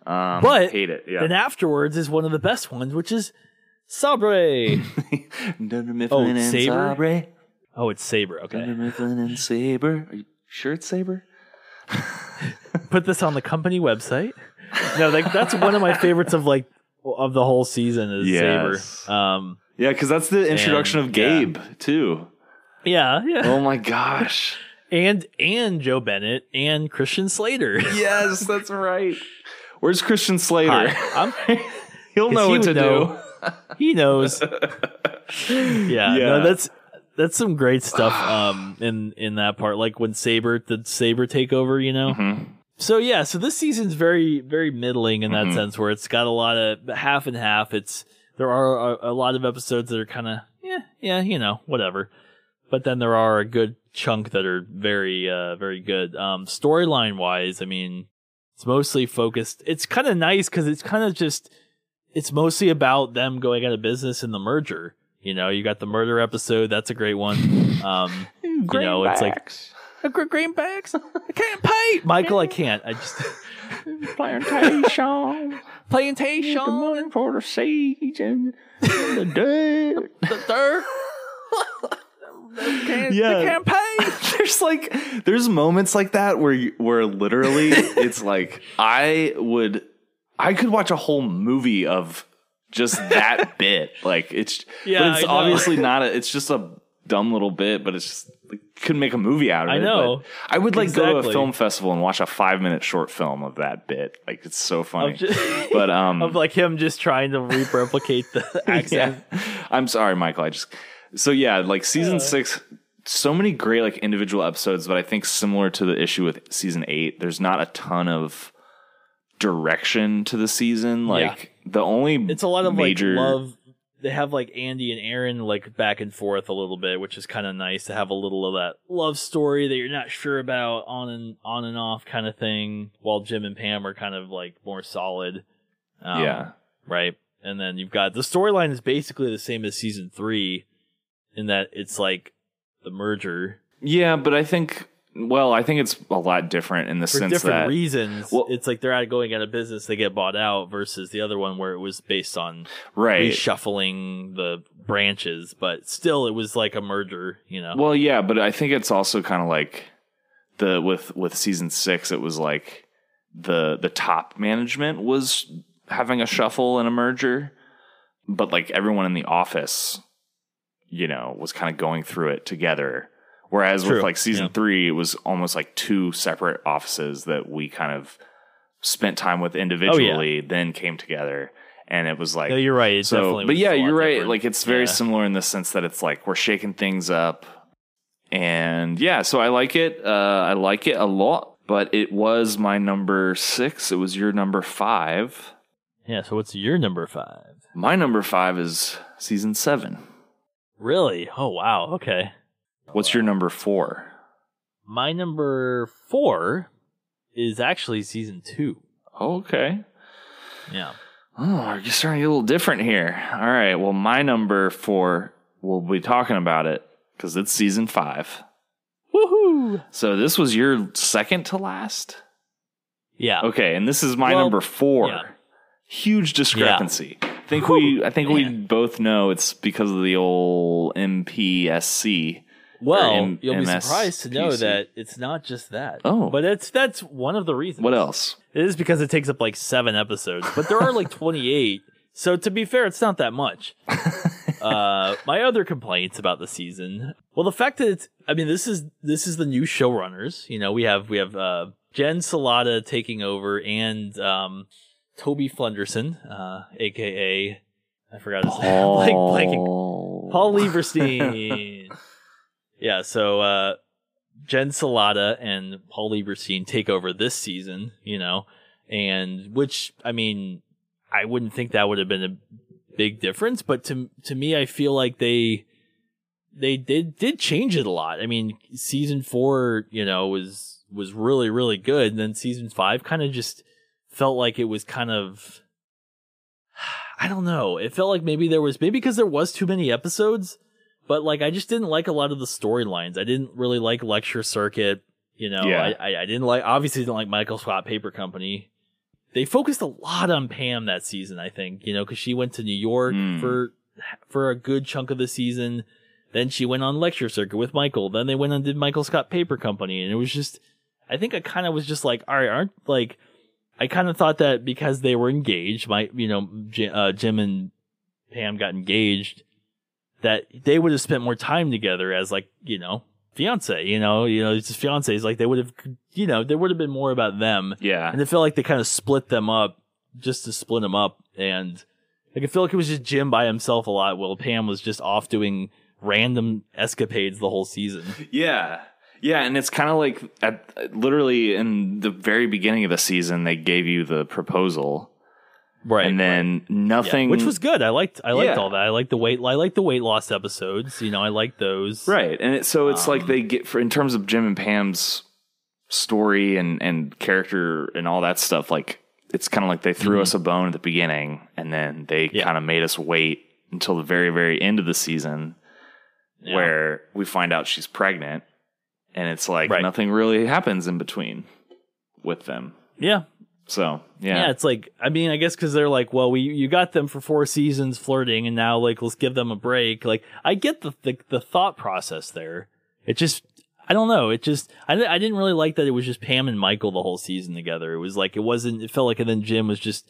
Um, But hate it. Yeah. Then afterwards is one of the best ones, which is Sabre. *laughs* oh, Sabre? oh, it's Sabre. Okay. Mifflin and Sabre. Are you sure it's Sabre? *laughs* Put this on the company website. No, like that's one of my favorites of like of the whole season is Yes. Sabre. Um Yeah, because that's the introduction And- of Gabe too. Yeah, yeah. Oh my gosh. and and Jo Bennett and Christian Slater. *laughs* yes, that's right. Where's Christian Slater? *laughs* He'll know he what to know. he knows. Yeah, *laughs* Yeah. no, that's that's some great stuff um in in that part like when Sabre the Sabre takeover, you know. Mhm. So yeah, so this season's very very middling in that Mhm. sense where it's got a lot of half and half. It's there are a, a lot of episodes that are kind of yeah, yeah, you know, whatever. But then there are a good chunk that are very uh very good. Um storyline wise, I mean, it's mostly focused. It's kind of nice cuz it's kind of just it's mostly about them going out of business in the merger. You know, you got the murder episode, that's a great one. Um *laughs* you know, it's like "Uh, greenbacks. I can't pay. Michael, I can't. I just *laughs* Plantation. *laughs* Plantation. money for the seeds and the dirt. The dirt. Yeah. The campaign. *laughs* there's like there's moments like that where you, where literally *laughs* it's like I would I could watch a whole movie of just that *laughs* bit. Like it's Yeah, it's obviously not a it's just a dumb little bit, but it's just like, could make a movie out of I it. know. but I would like go to a film festival and watch a five minute short film of that bit. Like it's so funny. Just- but um of like him just trying to re- replicate the accent. yeah. I'm sorry, Michael. I just so yeah, like season six, so many great like individual episodes, but I think similar to the issue with season eight, there's not a ton of direction to the season. Like the only It's a lot of major like love. They have like Andy and Erin like back and forth a little bit, which is kind of nice to have a little of that love story that you're not sure about on and on and off kind of thing. While Jim and Pam are kind of like more solid. Um, Yeah. Right. And then you've got the storyline is basically the same as season three, in that it's like the merger Yeah, but I think well, I think it's a lot different in the for sense different that reasons. well- it's like they're out going out of business, they get bought out, versus the other one where it was based on right. reshuffling the branches, but still it was like a merger, you know. Well, yeah, but I think it's also kind of like the with with season six. It was like the the top management was having a shuffle and a merger, but like everyone in the office, you know, was kind of going through it together. Whereas with like season yeah. three, it was almost like two separate offices that we kind of spent time with individually, then came together, and it was like no, you're right. So, definitely but yeah, you're right. different. Like it's very Yeah. similar in the sense that it's like we're shaking things up, and yeah, so I like it. Uh, I like it a lot. But it was my number six. It was your number five. Yeah. So what's your number five? My number five is season seven. Really? Oh wow. Okay. What's your number four? My number four is actually season two. Okay. Yeah. Oh, you're starting to get a little different here. All right. Well, my number four, we'll be talking about it because it's season five. Woohoo! So this was your second to last? Yeah. Okay, and this is my Well, number four. yeah. Huge discrepancy. I think we I think we both know it's because of the old MPSC. Well, M- you'll be MS surprised to know PC. that it's not just that. Oh. but it's that's one of the reasons. What else? It is because it takes up like seven episodes, but there are like *laughs* 28. So to be fair, it's not that much. *laughs* uh, my other complaints about the season, well, the fact that it's, I mean, this is this is the new showrunners. You know, we have we have uh, Jen Celotta taking over and um, Toby Flenderson, uh, aka I forgot his name, *laughs* like blanking Paul *laughs* Lieberstein. yeah, so uh Jen Celotta and Paul Lieberstein take over this season, you know, and which I mean, I wouldn't think that would have been a big difference, but to to me I feel like they they did did change it a lot. I mean, season 4, you know, was was really really good, and then season 5 kind of just felt like it was kind of *sighs* I don't know. It felt like maybe there was maybe because there was too many episodes, but like I just didn't like a lot of the storylines. I didn't really like Lecture Circuit. You know, Yeah. I, I I didn't like obviously didn't like Michael Scott Paper Company. They focused a lot on Pam that season. I think you know because she went to New York Mm. for for a good chunk of the season. Then she went on Lecture Circuit with Michael. Then they went and did Michael Scott Paper Company, and it was just. I think I kind of was just like, all right, aren't like I kind of thought that because they were engaged, my you know Jim, uh, Jim and Pam got engaged, that they would have spent more time together as like you know fiance. You know, you know, it's just fiancés. Like they would have, you know, there would have been more about them, Yeah. and it felt like they kind of split them up just to split them up, and like I feel like it was just Jim by himself a lot, while Pam was just off doing random escapades the whole season. Yeah. Yeah, and it's kind of like at literally in the very beginning of the season they gave you the proposal Right. and then Yeah, nothing which was good. I liked I liked Yeah. all that. I liked the weight I liked the weight loss episodes. You know, I liked those. Right. And it, so it's like Um, they get for in terms of Jim and Pam's story and and character and all that stuff like it's kind of like they threw Mhm. us a bone at the beginning and then they Yeah. kind of made us wait until the very very end of the season Yeah. where we find out she's pregnant and it's like Right. nothing really happens in between with them. Yeah. So Yeah. yeah, it's like I mean, I guess because they're like, well, we you got them for four seasons flirting, and now like let's give them a break. Like I get the the, the thought process there. It just I don't know. It just I I didn't really like that it was just Pam and Michael the whole season together. It was like it wasn't. It felt like and then Jim was just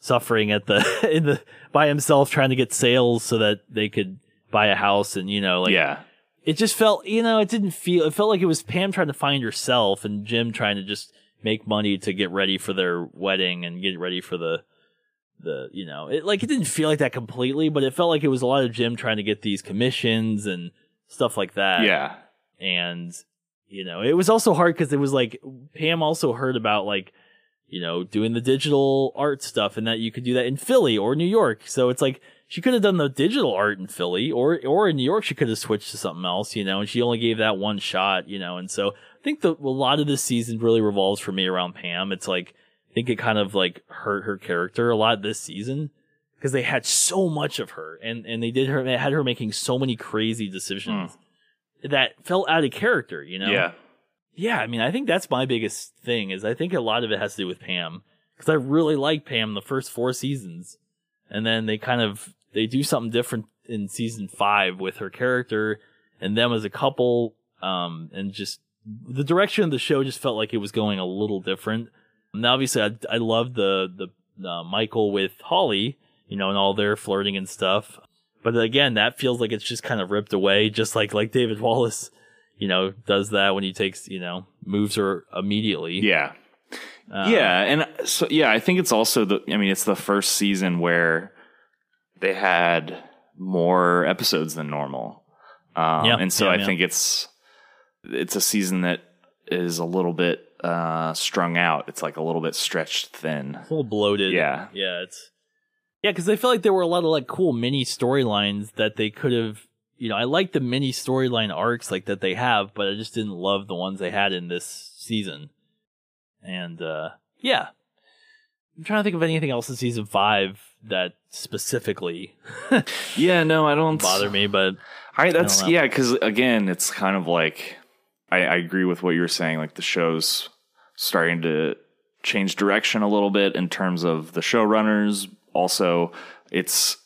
suffering at the *laughs* in the by himself trying to get sales so that they could buy a house and you know like yeah, it just felt you know it didn't feel it felt like it was pam trying to find herself and jim trying to just make money to get ready for their wedding and get ready for the the you know it like it didn't feel like that completely but it felt like it was a lot of jim trying to get these commissions and stuff like that. Yeah, and you know it was also hard because it was like pam also heard about like you know doing the digital art stuff and that you could do that in philly or new york. So it's like she could have done the digital art in philly or or in new york she could have switched to something else you know and she only gave that one shot you know and so i think the, a lot of this season really revolves for me around pam. It's like i think it kind of like hurt her character a lot this season because they had so much of her and and they did her they had her making so many crazy decisions hmm. that felt out of character, you know? yeah, Yeah, I mean, I think that's my biggest thing is I think a lot of it has to do with Pam because I really like Pam the first four seasons, and then they kind of they do something different in season five with her character and them as a couple, um, and just the direction of the show just felt like it was going a little different. And obviously, I I loved the the uh, Michael with Holly, you know, and all their flirting and stuff. But again, that feels like it's just kind of ripped away, just like like David Wallace, you know, does that when he takes, you know, moves her immediately. yeah. Uh, yeah, and so yeah, I think it's also the. I mean, it's the first season where they had more episodes than normal, um, Yeah, and so yeah, I yeah. think it's it's a season that is a little bit uh, strung out. It's like a little bit stretched thin. a little bloated. Yeah. yeah, it's yeah, because I feel like there were a lot of like cool mini storylines that they could have. You know, I like the mini storyline arcs like that they have, but I just didn't love the ones they had in this season. And uh yeah, I'm trying to think of anything else in season five that specifically *laughs* Yeah, no, I don't bother me, but I that's know. yeah, because again, it's kind of like I, I agree with what you were saying. Like the show's starting to change direction a little bit in terms of the showrunners. Also, it's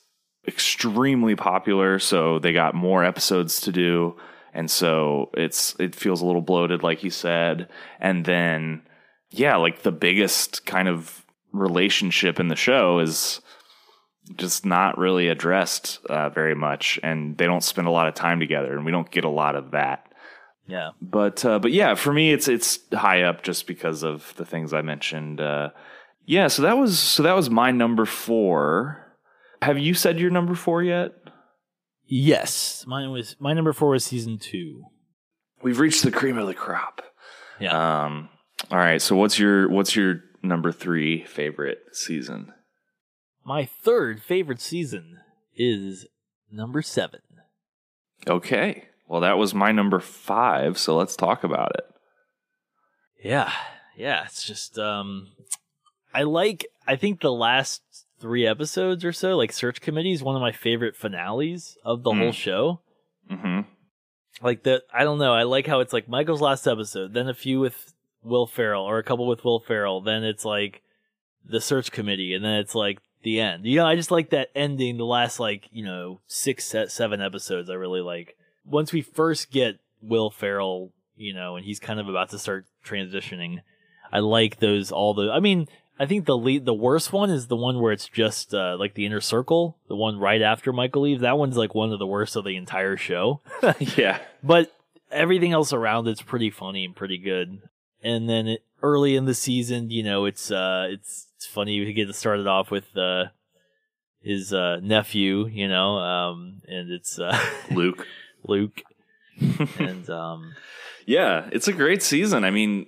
extremely popular, so they got more episodes to do, and so it's it feels a little bloated, like you said. And then, yeah, like the biggest kind of relationship in the show is just not really addressed uh, very much, and they don't spend a lot of time together, and we don't get a lot of that. yeah. But uh, but yeah, for me, it's it's high up just because of the things I mentioned. Uh, yeah, so that was so that was my number four. Have you said your number four yet? Yes, mine was my number four was season two. We've reached the cream of the crop. Yeah. Um. All right. So what's your what's your number three favorite season? My third favorite season is number seven. Okay. Well, that was my number five. So let's talk about it. Yeah, yeah. It's just um, I like. I think the last three episodes or so, like Search Committee, is one of my favorite finales of the Mm. whole show. Mm-hmm. Like that, I don't know. I like how it's like Michael's last episode, then a few with Will Ferrell or a couple with Will Ferrell, then it's like the Search Committee, and then it's like the end. You know, I just like that ending. The last like you know six, se- seven episodes, I really like. Once we first get Will Ferrell, you know, and he's kind of about to start transitioning. I like those all the. I mean, I think the lead, the worst one is the one where it's just uh, like the inner circle, the one right after Michael leaves. That one's like one of the worst of the entire show. *laughs* Yeah. but everything else around it's pretty funny and pretty good. And then it, early in the season, you know, it's uh, it's it's funny we get to start it off with uh, his uh, nephew, you know, um, and it's uh, *laughs* Luke. Luke, *laughs* and um, Yeah, it's a great season. I mean,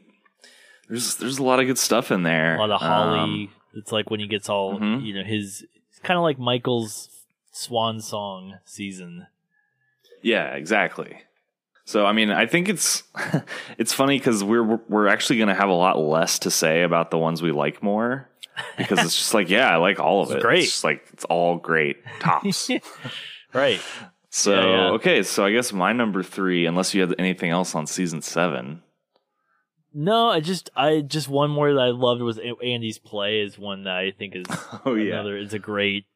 there's there's a lot of good stuff in there. a lot of Holly. Um, it's like when he gets all, Mhm. you know, his it's kind of like Michael's swan song season. yeah, exactly. So I mean, I think it's *laughs* it's funny because we're we're actually going to have a lot less to say about the ones we like more because it's just like yeah, I like all of It's it. great. It's just like it's all great tops. *laughs* Right. so Yeah, yeah. okay, so I guess my number three, unless you had anything else on season seven. No, I just I just one more that I loved was Andy's play is one that I think is *laughs* Oh yeah. another. It's a great,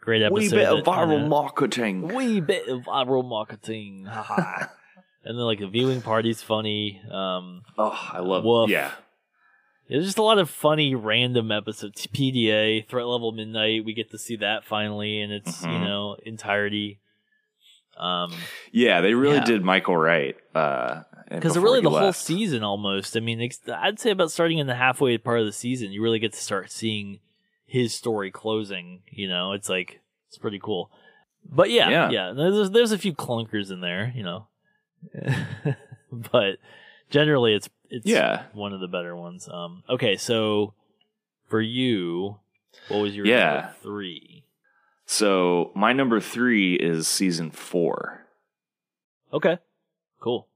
great episode. Wee bit of viral know, marketing. wee bit of viral marketing. And then like the viewing party's funny. Um, Oh, I love. Woof. Yeah. there's just a lot of funny random episodes. PDA, Threat Level Midnight, we get to see that finally in its you Mhm. know entirety. Um, Yeah, they really Yeah. did Michael right. Uh, because before really he the whole season almost. I mean, I'd say about starting in the halfway part of the season, you really get to start seeing his story closing. You know, it's like it's pretty cool. But yeah, Yeah. yeah, there's there's a few clunkers in there, you know, *laughs* but generally it's it's Yeah. one of the better ones. Um, okay, so for you, what was your Yeah. number three? So my number three is season four. Okay, cool.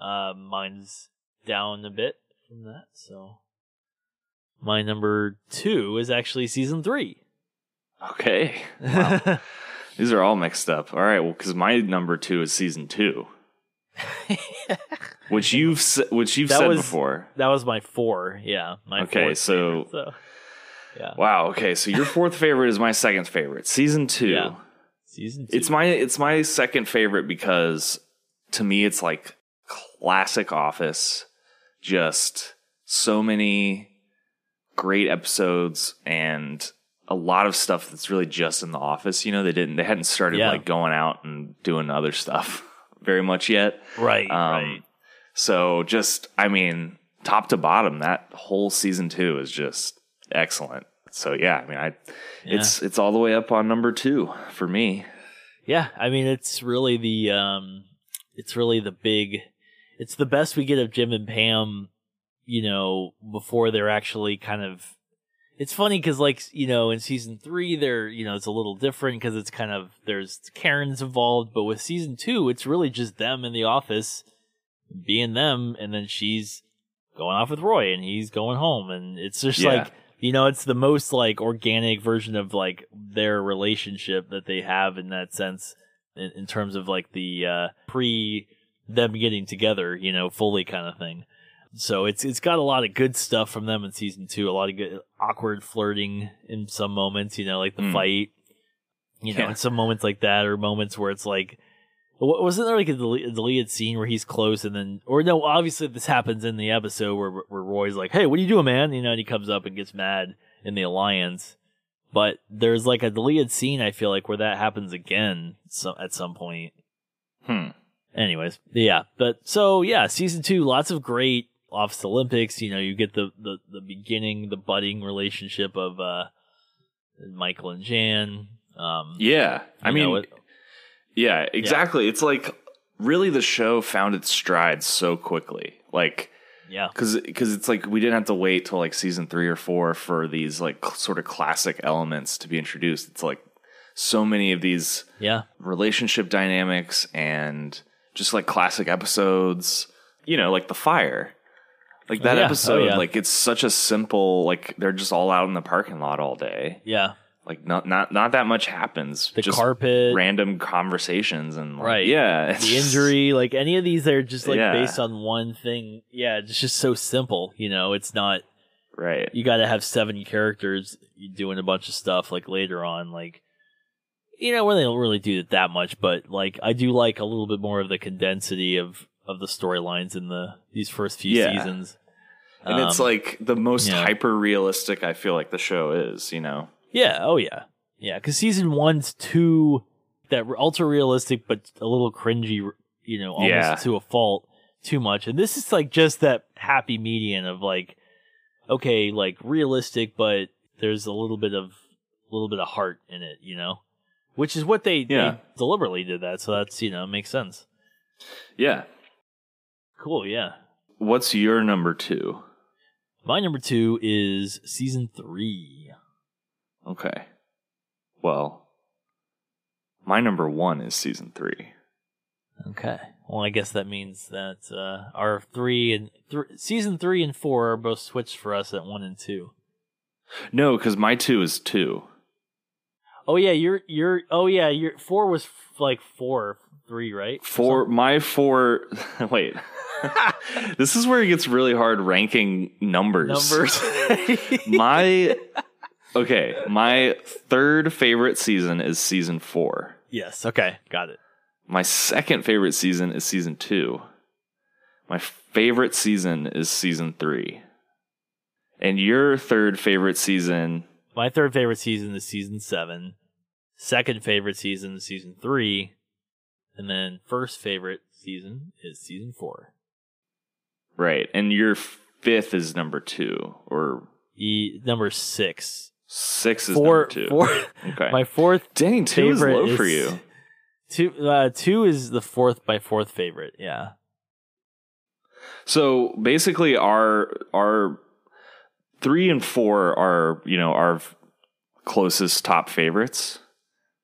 Uh, mine's down a bit from that, so my number two is actually season three. Okay. Wow. *laughs* These are all mixed up. All right. Well, because my number two is season two, which *laughs* you've which you've That said was- before. that was my four. Yeah, my Okay, so- favorite, so yeah, Wow. Okay. So your fourth favorite is my second favorite. Season two. Yeah. season two. It's my it's my second favorite because to me it's like classic Office. Just so many great episodes and a lot of stuff that's really just in the office. You know, they didn't they hadn't started Yeah. like going out and doing other stuff *laughs* very much yet. right, Um, right. So just I mean, top to bottom, that whole season two is just excellent. So yeah, I mean I it's it's all the way up on number two for me. Yeah, I mean it's really the um it's really the big it's the best we get of Jim and Pam, you know, before they're actually kind of it's funny cuz like, you know, in season 3 they're, you know, it's a little different cuz it's kind of there's Karen's involved, but with season 2 it's really just them in the office being them and then she's going off with Roy and he's going home and it's just Yeah. like you know it's the most like organic version of like their relationship that they have in that sense in, in terms of like the uh pre them getting together you know fully kind of thing so it's it's got a lot of good stuff from them in season two a lot of good awkward flirting in some moments you know like the Mm. fight you know Yeah. and some moments like that or moments where it's like wasn't there like a, deleted scene where he's close and then or no obviously this happens in the episode where where Roy's like hey what are you doing man you know and he comes up and gets mad in the alliance but there's like a deleted scene I feel like where that happens again so at some point Hmm. anyways yeah but so yeah season two lots of great office olympics you know you get the the, the beginning the budding relationship of uh michael and jan um Yeah. I mean, know, it- yeah, exactly. It's like really the show found its stride so quickly. Like, yeah because it's like we didn't have to wait till like season three or four for these like cl- sort of classic elements to be introduced. It's like so many of these yeah relationship dynamics and just like classic episodes. You know, like the fire. Like that yeah. Oh, episode, yeah. like it's such a simple, like they're just all out in the parking lot all day. yeah Like not not not that much happens. the just carpet random conversations and like, Right. yeah, the injury *laughs* like any of these they're just like Yeah. based on one thing yeah it's just so simple you know it's not right? you got to have seven characters doing a bunch of stuff like later on like you know where they don't really do it that much but like i do like a little bit more of the condensity of of the storylines in the these first few Yeah. seasons And it's Um, like the most yeah. hyper realistic I feel like the show is. You know, yeah oh yeah yeah because season one's too that ultra realistic but a little cringy you know almost Yeah. to a fault too much and this is like just that happy median of like okay like realistic but there's a little bit of a little bit of heart in it you know which is what they, Yeah. they deliberately did that so that's you know makes sense yeah. cool yeah What's your number two? my number two is season three Okay. Well, my number one is season three. okay well i guess that means that uh our three and th- season three and four are both switched for us at one and two No, because my two is two. Oh yeah, you're you're. Oh yeah, your four was f- like four three, right? Four my four *laughs* wait *laughs* this is where it gets really hard ranking numbers numbers. *laughs* my okay my third favorite season is season four yes. Okay. Got it. my second favorite season is season two my favorite season is season three and your third favorite season My third favorite season is season seven. Second favorite season is season three, and then first favorite season is season four. right and your fifth is number two or E number six. Six is Four. number two Four. okay My fourth dang two is low is for you Two. Uh, two is the fourth. My fourth favorite. Yeah. So basically, our our three and four are you know our closest top favorites.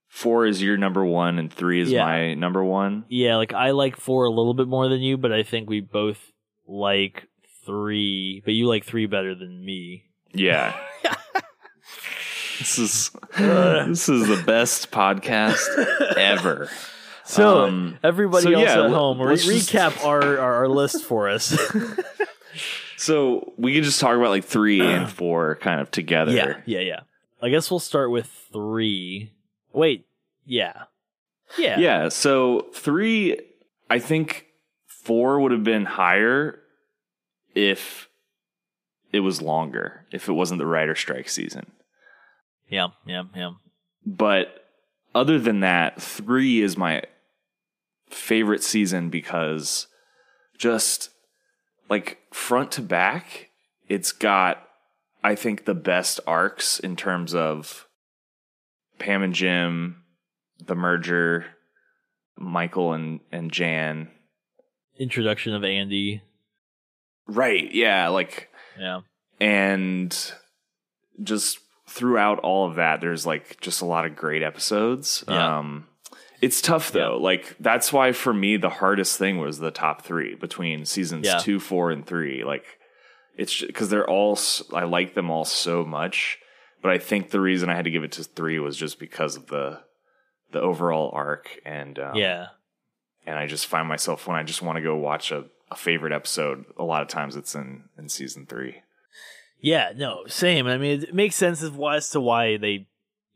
Four is your number one, and three is Yeah. my number one. Yeah. Like I like four a little bit more than you, but I think we both like three. But you like three better than me. Yeah. *laughs* *laughs* this is this is the best podcast ever. So Um, everybody so else yeah, at home, re- just- recap our, our our list for us. *laughs* *laughs* So we can just talk about like three and four kind of together. yeah. Yeah. Yeah. I guess we'll start with three. Wait. Yeah. Yeah. Yeah. So three, I think four would have been higher if it was longer, if it wasn't the writer strike season. Yeah. Yeah. Yeah. But other than that, three is my favorite season because just like front to back, it's got, I think, the best arcs in terms of Pam and Jim, the merger, Michael and, and Jan. Introduction of Andy. Right. Yeah. Like, Yeah. and just throughout all of that there's like just a lot of great episodes Yeah. um it's tough though like that's why for me the hardest thing was the top three between seasons Yeah. two four and three like it's because they're all I like them all so much but i think the reason i had to give it to three was just because of the the overall arc and um, Yeah. and i just find myself when i just want to go watch a, a favorite episode a lot of times it's in in season three Yeah, no, same. I mean, it makes sense as why- as to why they,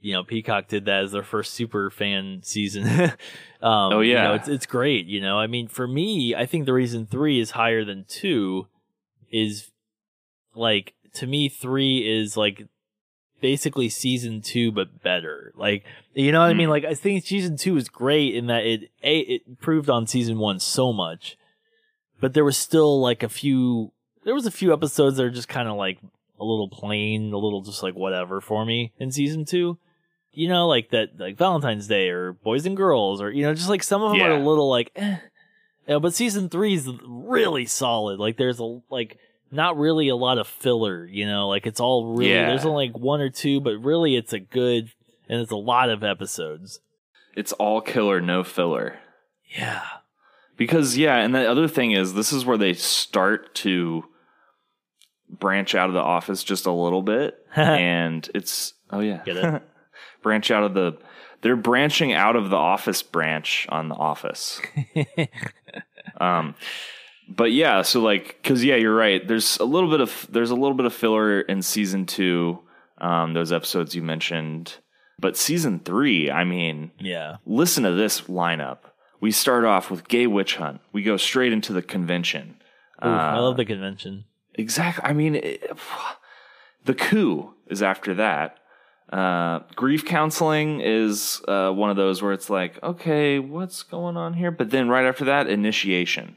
you know, Peacock did that as their first super fan season. *laughs* um, Oh, you yeah. know, it's it's great. You know, I mean, for me, I think the reason three is higher than two is like to me three is like basically season two but better. Like you know what I mean? Mm. Like I think season two is great in that it a it improved on season one so much, but there was still like a few there was a few episodes that are just kind of like a little plain, a little just like whatever for me in season two. You know, like that, like Valentine's Day or Boys and Girls, or you know, just like some of them are a little like, eh. Yeah, but season three is really solid. Like there's a like not really a lot of filler. You know, like it's all really Yeah. there's only like one or two, but really it's a good and it's a lot of episodes. it's all killer no filler Yeah, Because yeah, and the other thing is this is where they start to branch out of the office just a little bit *laughs* and it's oh yeah. Get it? *laughs* branch out of the they're branching out of the office branch on the office. *laughs* um but yeah, so like cuz yeah, you're right. There's a little bit of there's a little bit of filler in season 2 um those episodes you mentioned. But season 3, I mean, yeah, listen to this lineup. We start off with Gay Witch Hunt. We go straight into the convention. Oof, I Uh, love the convention. Exactly. I mean, it, *sighs* the coup is after that. Uh, grief counseling is uh, one of those where it's like, okay, what's going on here? But then right after that, initiation.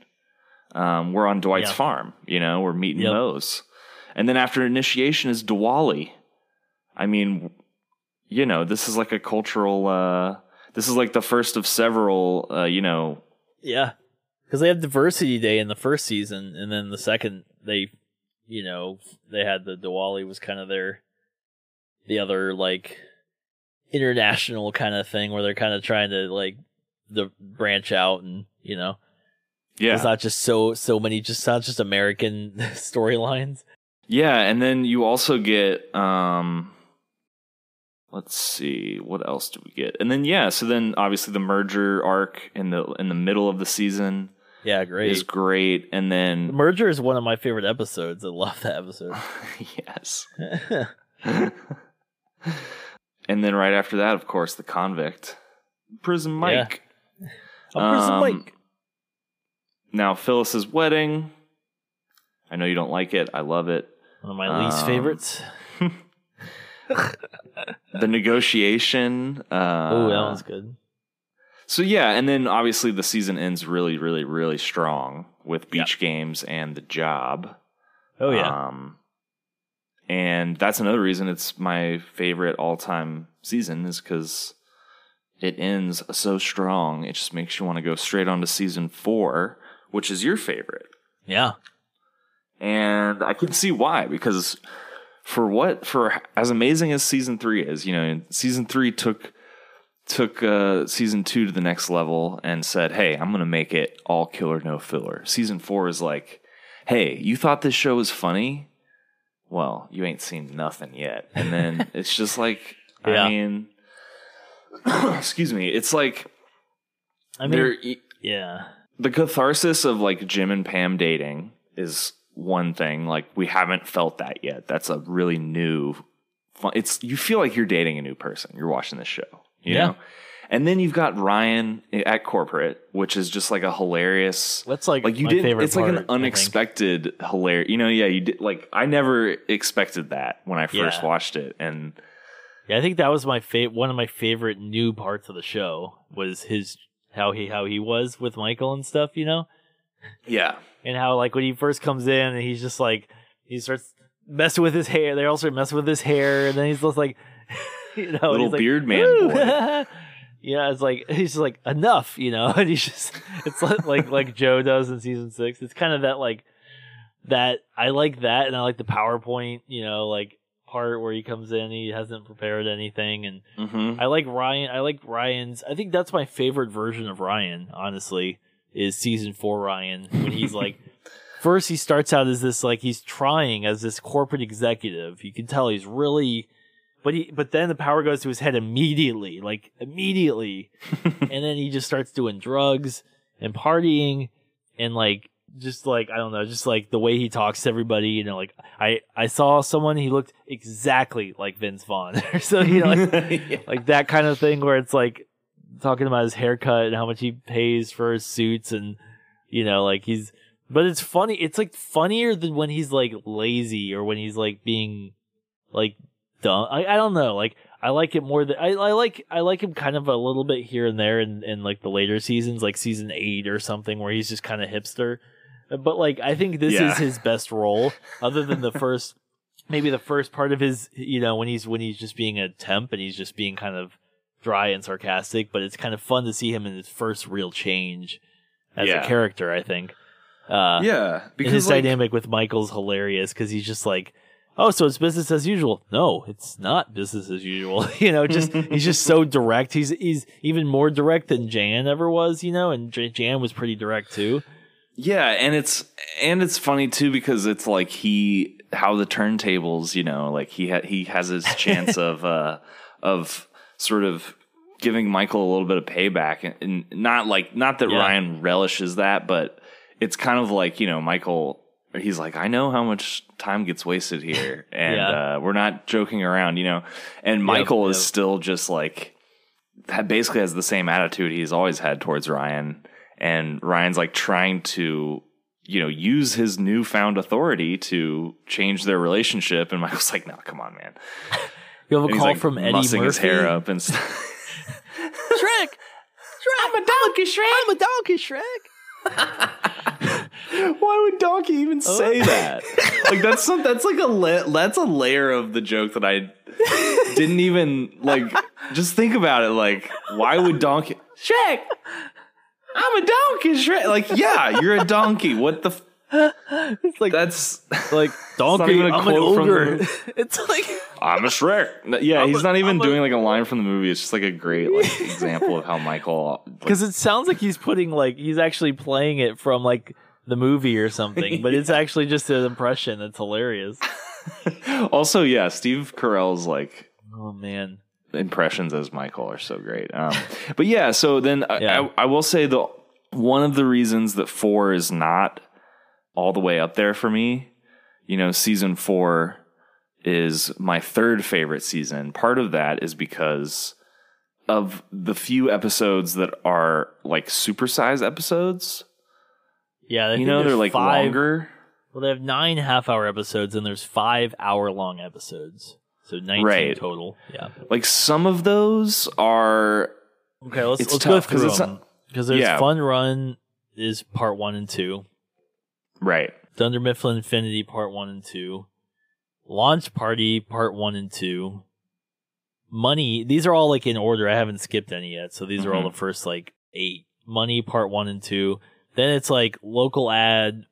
Um, we're on Dwight's Yeah. farm. You know, we're meeting Yep. Mose. And then after initiation is Diwali. I mean, you know, this is like a cultural. Uh, this is like the first of several. Uh, you know, Yeah, because they have Diversity Day in the first season, and then the second they, you know, they had the Diwali was kind of their, the other like, international kind of thing where they're kind of trying to like, the branch out and you know, yeah, it's not just so so many just not just American *laughs* storylines. Yeah, and then you also get um let's see what else do we get? And then yeah so then obviously the merger arc in the in the middle of the season Yeah, great. is great and The then merger is one of my favorite episodes. I love that episode. *laughs* yes *laughs* *laughs* and then right after that of course the convict prison mike I'm Prison Um, Mike. now phyllis's wedding i know you don't like it i love it One of my least um, favorites. the negotiation uh oh, that one's good. So yeah, and then obviously the season ends really, really, really strong with beach games and the job. Oh yeah. Um, and that's another reason it's my favorite all-time season is because it ends so strong. It just makes you want to go straight on to season four, which is your favorite. yeah. And I can see why because for what for as amazing as season three is, you know, season three took took uh, season two to the next level and said, "Hey, I'm going to make it all killer, no filler." Season four is like, "Hey, you thought this show was funny? Well, you ain't seen nothing yet." And then *laughs* it's just like, Yeah. I mean, *clears throat* excuse me, it's like I mean, yeah. the catharsis of like Jim and Pam dating is one thing. Like we haven't felt that yet. That's a really new. Fun, it's you feel like you're dating a new person. You're watching this show. You Yeah. know. And then you've got Ryan at corporate, which is just like a hilarious. That's like, Like you my did, it's like part, an unexpected hilarious. You know, yeah, you did. Like I never expected that when I first Yeah. watched it, and Yeah, I think that was my favorite. one of my favorite new parts of the show was his how he how he was with Michael and stuff, you know, yeah, and how like when he first comes in and he's just like he starts messing with his hair. They all start messing with his hair, and then he's just like, *laughs* *laughs* you know, Little like, beard man boy. *laughs* yeah, it's like *laughs* he's just like enough, you know, and he's just it's like like, like Jo does in season six. It's kind of that like that I like that, and I like the PowerPoint, you know, like part where he comes in, he hasn't prepared anything, and hmm I like Ryan. I like Ryan's. I think that's my favorite version of Ryan. Honestly, is season four Ryan when he's like, first he starts out as this like he's trying as this corporate executive. You can tell he's really, but he but then the power goes to his head immediately, like immediately, *laughs* and then he just starts doing drugs and partying and like just like I don't know, just like the way he talks to everybody. You know, like I I saw someone he looked exactly like Vince Vaughn, *laughs* so you know. Like, *laughs* like that kind of thing where it's like talking about his haircut and how much he pays for his suits and you know like he's but it's funny it's like funnier than when he's like lazy or when he's like being like dumb i, I don't know like i like it more than I, I like i like him kind of a little bit here and there in, in like the later seasons like season eight or something where he's just kind of hipster but like i think this Yeah. is his best role other than the *laughs* first maybe the first part of his you know when he's when he's just being a temp and he's just being kind of dry and sarcastic but it's kind of fun to see him in his first real change as Yeah. a character i think uh yeah, and because his like, dynamic with michael's hilarious because he's just like oh so it's business as usual. No it's not business as usual. *laughs* You know just he's just so *laughs* direct. He's he's even more direct than jan ever was you know and J- jan was pretty direct too. Yeah, and it's and it's funny too because it's like he how the turntables, you know, like he ha- he has his chance *laughs* of uh of sort of giving Michael a little bit of payback and, and not like not that Yeah. Ryan relishes that, but it's kind of like, you know, Michael he's like I know how much time gets wasted here *laughs* and Yeah. uh we're not joking around, you know. And Michael is yep. still just like that basically has the same attitude he's always had towards Ryan. And Ryan's like trying to, you know, use his newfound authority to change their relationship. And Michael's like, no, come on, man. *laughs* you have a And he's call like from eddie mussing murphy his hair up and stuff. *laughs* shrek shrek i'm a donkey shrek i'm a donkey shrek Why would Donkey even uh, say that? *laughs* like that's some, that's like a la- that's a layer of the joke that I didn't even like. Just think about it. Like, why would Donkey Shrek? I'm a donkey, Shrek. Like, yeah, you're a donkey. What the? F- it's like that's like donkey. even a I'm an quote from ogre. movie. it's like I'm a Shrek. Yeah, I'm he's a- not even I'm a- doing like a line from the movie. It's just like a great like example of how Michael. Like, because it sounds like he's putting like he's actually playing it from like the movie or something, but it's *laughs* actually just an impression. It's hilarious. *laughs* also, yeah, Steve Carell's like Oh man, impressions as Michael are so great. Um, *laughs* but yeah, so then I- Yeah. I, I will say the one of the reasons that four is not all the way up there for me, you know, season four is my third favorite season. Part of that is because of the few episodes that are like supersize episodes. Yeah, you know, they're like five, longer. Well, they have nine half-hour episodes, and there's five hour-long episodes, so nineteen Right. total. Yeah. Like some of those are Okay, let's It's let's tough, go through it's them because there's yeah. Fun Run is part one and two. right. Dunder Mifflin Infinity Part 1 and 2, Launch Party Part 1 and 2, Money, these are all like in order. I haven't skipped any yet, so these are all Mhm. the first like 8. Money Part 1 and 2. Then it's like local ad,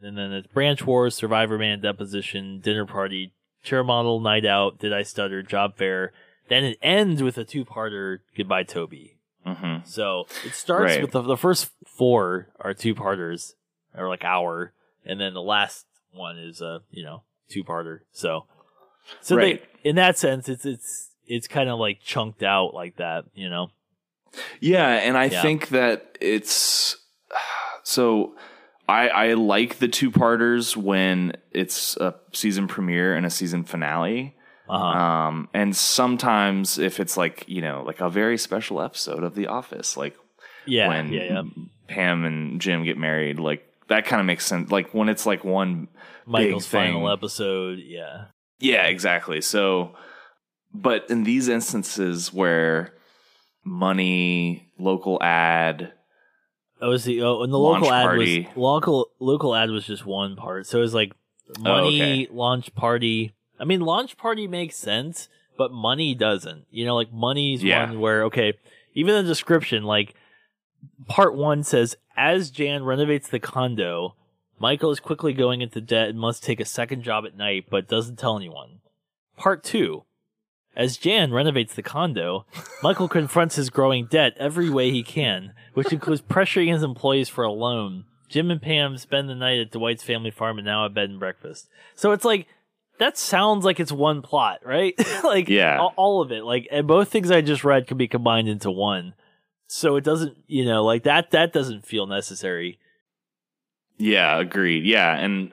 and then it's Branch Wars, Survivor Man, Deposition, Dinner Party, Chair Model, Night Out, Did I Stutter, Job Fair. Then it ends with a two-parter, Goodbye Toby. hmm So it starts Right. with the, the first four are two parters or like hour, and then the last one is a you know two parter. So so Right. they in that sense it's it's it's kind of like chunked out like that, you know. Yeah, and I Yeah. think that it's so I I like the two parters when it's a season premiere and a season finale. Uh-huh. Um, and sometimes if it's like you know like a very special episode of The Office, like yeah, when yeah, yeah. Pam and Jim get married, like that kind of makes sense. Like when it's like one Michael's final episode, yeah. Yeah, exactly. So, but in these instances where money, local ad, Oh, was the oh, and the Launch local ad party. was local local ad was just one part. So it was like oh, money okay. launch party. I mean, launch party makes sense, but money doesn't. You know, like money's Yeah. one where okay, even the description, like part one says, as Jan renovates the condo, Michael is quickly going into debt and must take a second job at night, but doesn't tell anyone. Part two. As Jan renovates the condo, Michael confronts his growing debt every way he can, which includes pressuring his employees for a loan. Jim and Pam spend the night at Dwight's family farm and now have bed and breakfast. So it's like that sounds like it's one plot, right? *laughs* like Yeah. all, all of it. Like and both things I just read could be combined into one. So it doesn't, you know, like that that doesn't feel necessary. Yeah, agreed. Yeah, and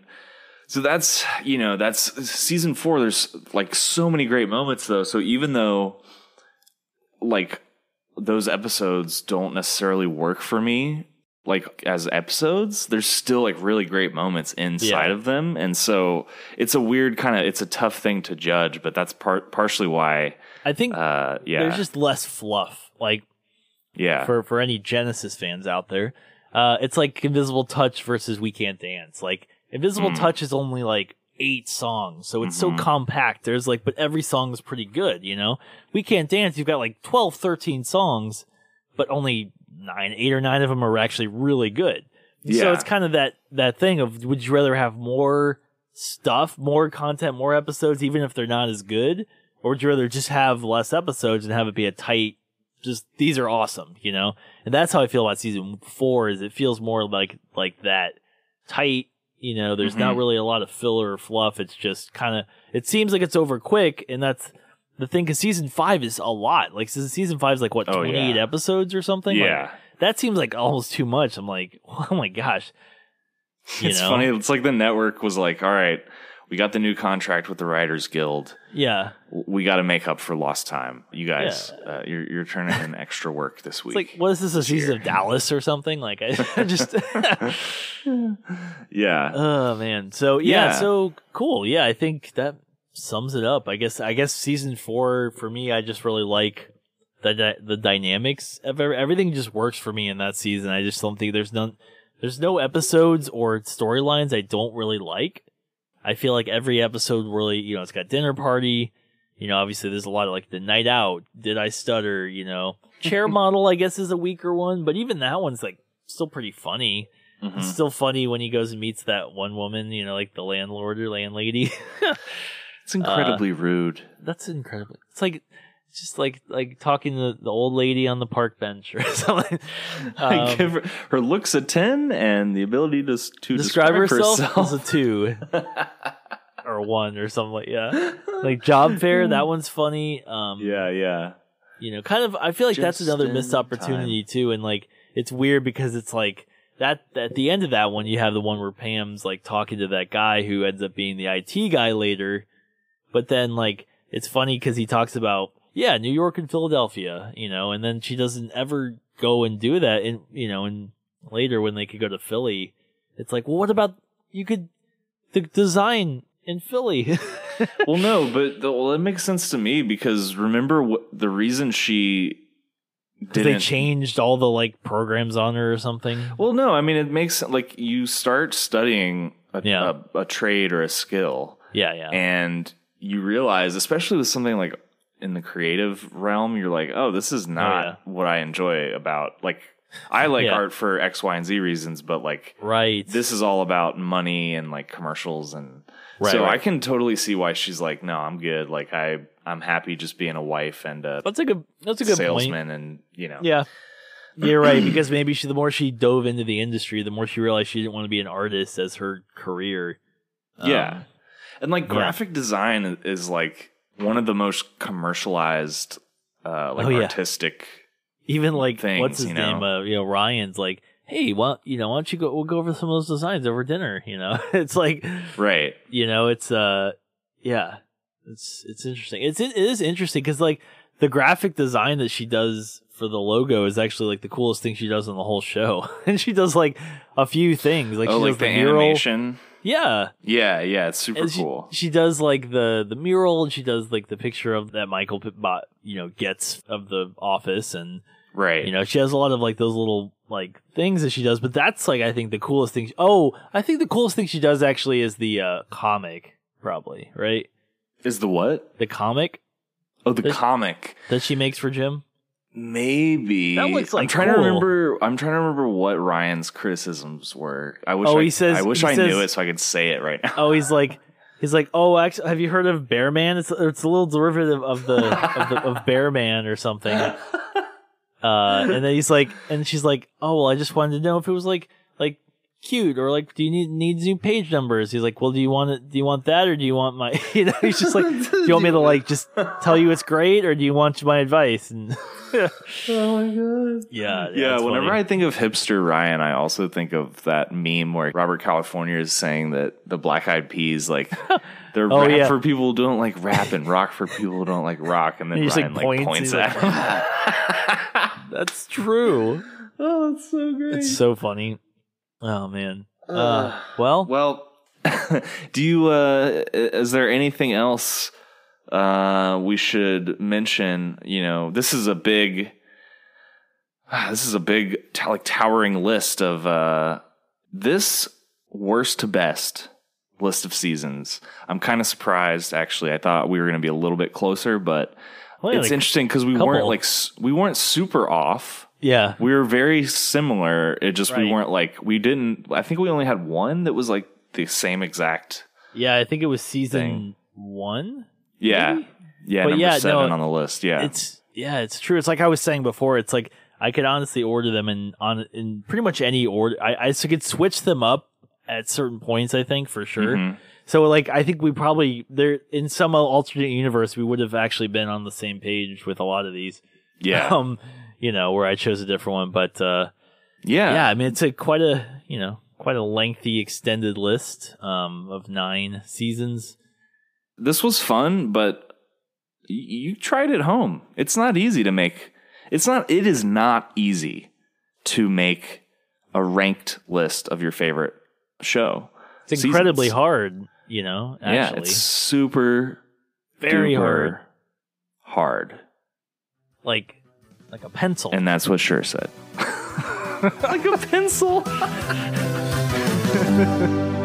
so that's you know that's season four. There's like so many great moments though. So even though like those episodes don't necessarily work for me like as episodes there's still like really great moments inside Yeah. of them and so it's a weird kind of it's a tough thing to judge but that's part partially why I think uh yeah there's just less fluff. Like yeah for for any Genesis fans out there. Uh, it's like Invisible Touch versus We Can't Dance. Like Invisible Mm. Touch is only like eight songs, so it's so Mhm. compact. There's like, but every song is pretty good. You know, We Can't Dance. You've got like 12, 13 songs, but only nine, eight or nine of them are actually really good. Yeah. So it's kind of that that thing of would you rather have more stuff, more content, more episodes, even if they're not as good, or would you rather just have less episodes and have it be a tight? Just these are awesome, you know, and that's how I feel about season four. Is it feels more like like that tight. You know, there's not Mhm. really a lot of filler or fluff. It's just kind of. It seems like it's over quick, and that's the thing. Because season five is a lot. Like season five is like what Oh, 28 yeah. episodes or something. Like, yeah that seems like almost too much. I'm like, *laughs* oh my gosh. You it's know? funny it's like the network was like all right we got the new contract with the writers guild Yeah. we got to make up for lost time. You guys, uh, you're you're turning in *laughs* extra work this It's week. like, what is this, a season of Dallas or something? Like, I just, *laughs* *laughs* yeah, oh man. So, yeah, Yeah. so cool. Yeah, I think that sums it up. I guess, I guess season four for me, I just really like the, the dynamics of everything just works for me in that season. I just don't think there's none, there's no episodes or storylines I don't really like. I feel like every episode really, you know, it's got dinner party. You know, obviously there's a lot of like the night out. Did I stutter? You know, *laughs* chair model, I guess, is a weaker one, but even that one's like still pretty funny. Mhm. It's still funny when he goes and meets that one woman, you know, like the landlord or landlady. *laughs* it's incredibly rude. That's incredibly. It's like, just like like talking to the old lady on the park bench or *laughs* something. I Um, give her, her looks a ten and the ability to to describe describe, herself, herself. as *laughs* a two or one or something like yeah. Like Job Fair, that one's funny. Um, yeah, yeah. you know, kind of. I feel like that's another missed opportunity too, and like it's weird because it's like that. At the end of that one, you have the one where Pam's like talking to that guy who ends up being the IT guy later, but then like it's funny because he talks about yeah, New York and Philadelphia, you know, and then she doesn't ever go and do that, and you know, and later when they could go to Philly, it's like, well, what about you could the design in Philly? *laughs* well, no, but the, well, it makes sense to me because remember what the reason she they didn't changed all the like programs on her or something. Well, no, I mean it makes like you start studying a, Yeah. a, a trade or a skill, Yeah, yeah. and you realize, especially with something like in the creative realm, you're like, oh, this is not yeah. what I enjoy about like. I like Yeah. art for X, Y, and Z reasons, but like right. this is all about money and like commercials and Right, so right. I can totally see why she's like, no, I'm good. Like I, I'm happy just being a wife and a that's a good. That's a good point. salesman, and you know, Yeah. You're right because maybe she the more she dove into the industry, the more she realized she didn't want to be an artist as her career. Yeah. Um, And like Yeah. graphic design is- is like one of the most commercialized, uh, like Oh, yeah. artistic. even like Things, what's his you know? name? Uh, you know, Ryan's like, hey, well, you know, why don't you go? We'll go over some of those designs over dinner. You know, *laughs* it's like, Right. you know, it's uh, yeah, it's it's interesting. It's it is interesting because like the graphic design that she does for the logo is actually like the coolest thing she does in the whole show, *laughs* and she does like a few things like oh, she like does the, the, mural. animation. Yeah, Yeah, yeah, it's super And cool. she does like the the mural, and she does like the picture of that Michael bot, you know, gets of the office, and right. you know, she has a lot of like those little like things that she does. But that's like I think the coolest thing. Oh, I think the coolest thing she does actually is the uh comic, probably right. is the what? The comic Oh, the There's- comic. that she makes for Jim. Maybe. That looks, I'm like, trying to remember. I'm trying to remember what Ryan's criticisms were. I wish. Oh, I, he says- I wish I says- knew it so I could say it right now. Oh, he's like. He's like, oh, actually, have you heard of Bear Man? It's it's a little derivative of the of, the, of Bear Man or something. *laughs* Uh, and then he's like, and she's like, oh, well, I just wanted to know if it was like like cute or like, do you need need new page numbers? He's like, well, do you want it? Do you want that or do you want my? *laughs* You know, he's just like, *laughs* do you want me to like just tell you it's great or do you want my advice? And *laughs* oh my god. yeah, Yeah, it's whenever funny. I think of hipster Ryan, I also think of that meme where Robert California is saying that the Black Eyed Peas like they're Oh, rap yeah. for people who don't like rap and rock for people who don't like rock, and then He just, Ryan like, like points, points, at like, him. that's true. oh, that's so great. It's so funny. Oh man. Uh, well, well, *laughs* do you? uh Is there anything else uh we should mention? You know, this is a big. *sighs* This is a big, t- like towering list of uh this worst to best list of seasons. I'm kind of surprised, actually. I thought we were going to be a little bit closer, but well, it's like, interesting because we couple. weren't like we weren't super off. Yeah. We were very similar. It just we Right. weren't like we didn't. I think we only had one that was like the same exact. Yeah, I think it was season Thing. one. Yeah, Maybe? yeah, But number yeah, no, seven on the list. Yeah, It's yeah, it's true. It's like I was saying before. It's like I could honestly order them in on in pretty much any order. I I s- could switch them up at certain points. I think for sure. Mhm. So like I think we probably there in some alternate universe we would have actually been on the same page with a lot of these. yeah, *laughs* Um, you know where I chose a different one, but uh, yeah, yeah, I mean it's a quite a you know quite a lengthy extended list um of nine seasons. This was fun, but y- you tried it home. It's not easy to make. It's not. It is not easy to make a ranked list of your favorite show. It's incredibly Seasons. hard. You know, actually, Yeah, it's super very hard. hard. Like like a pencil. And that's what Schur said. *laughs* like a pencil. *laughs*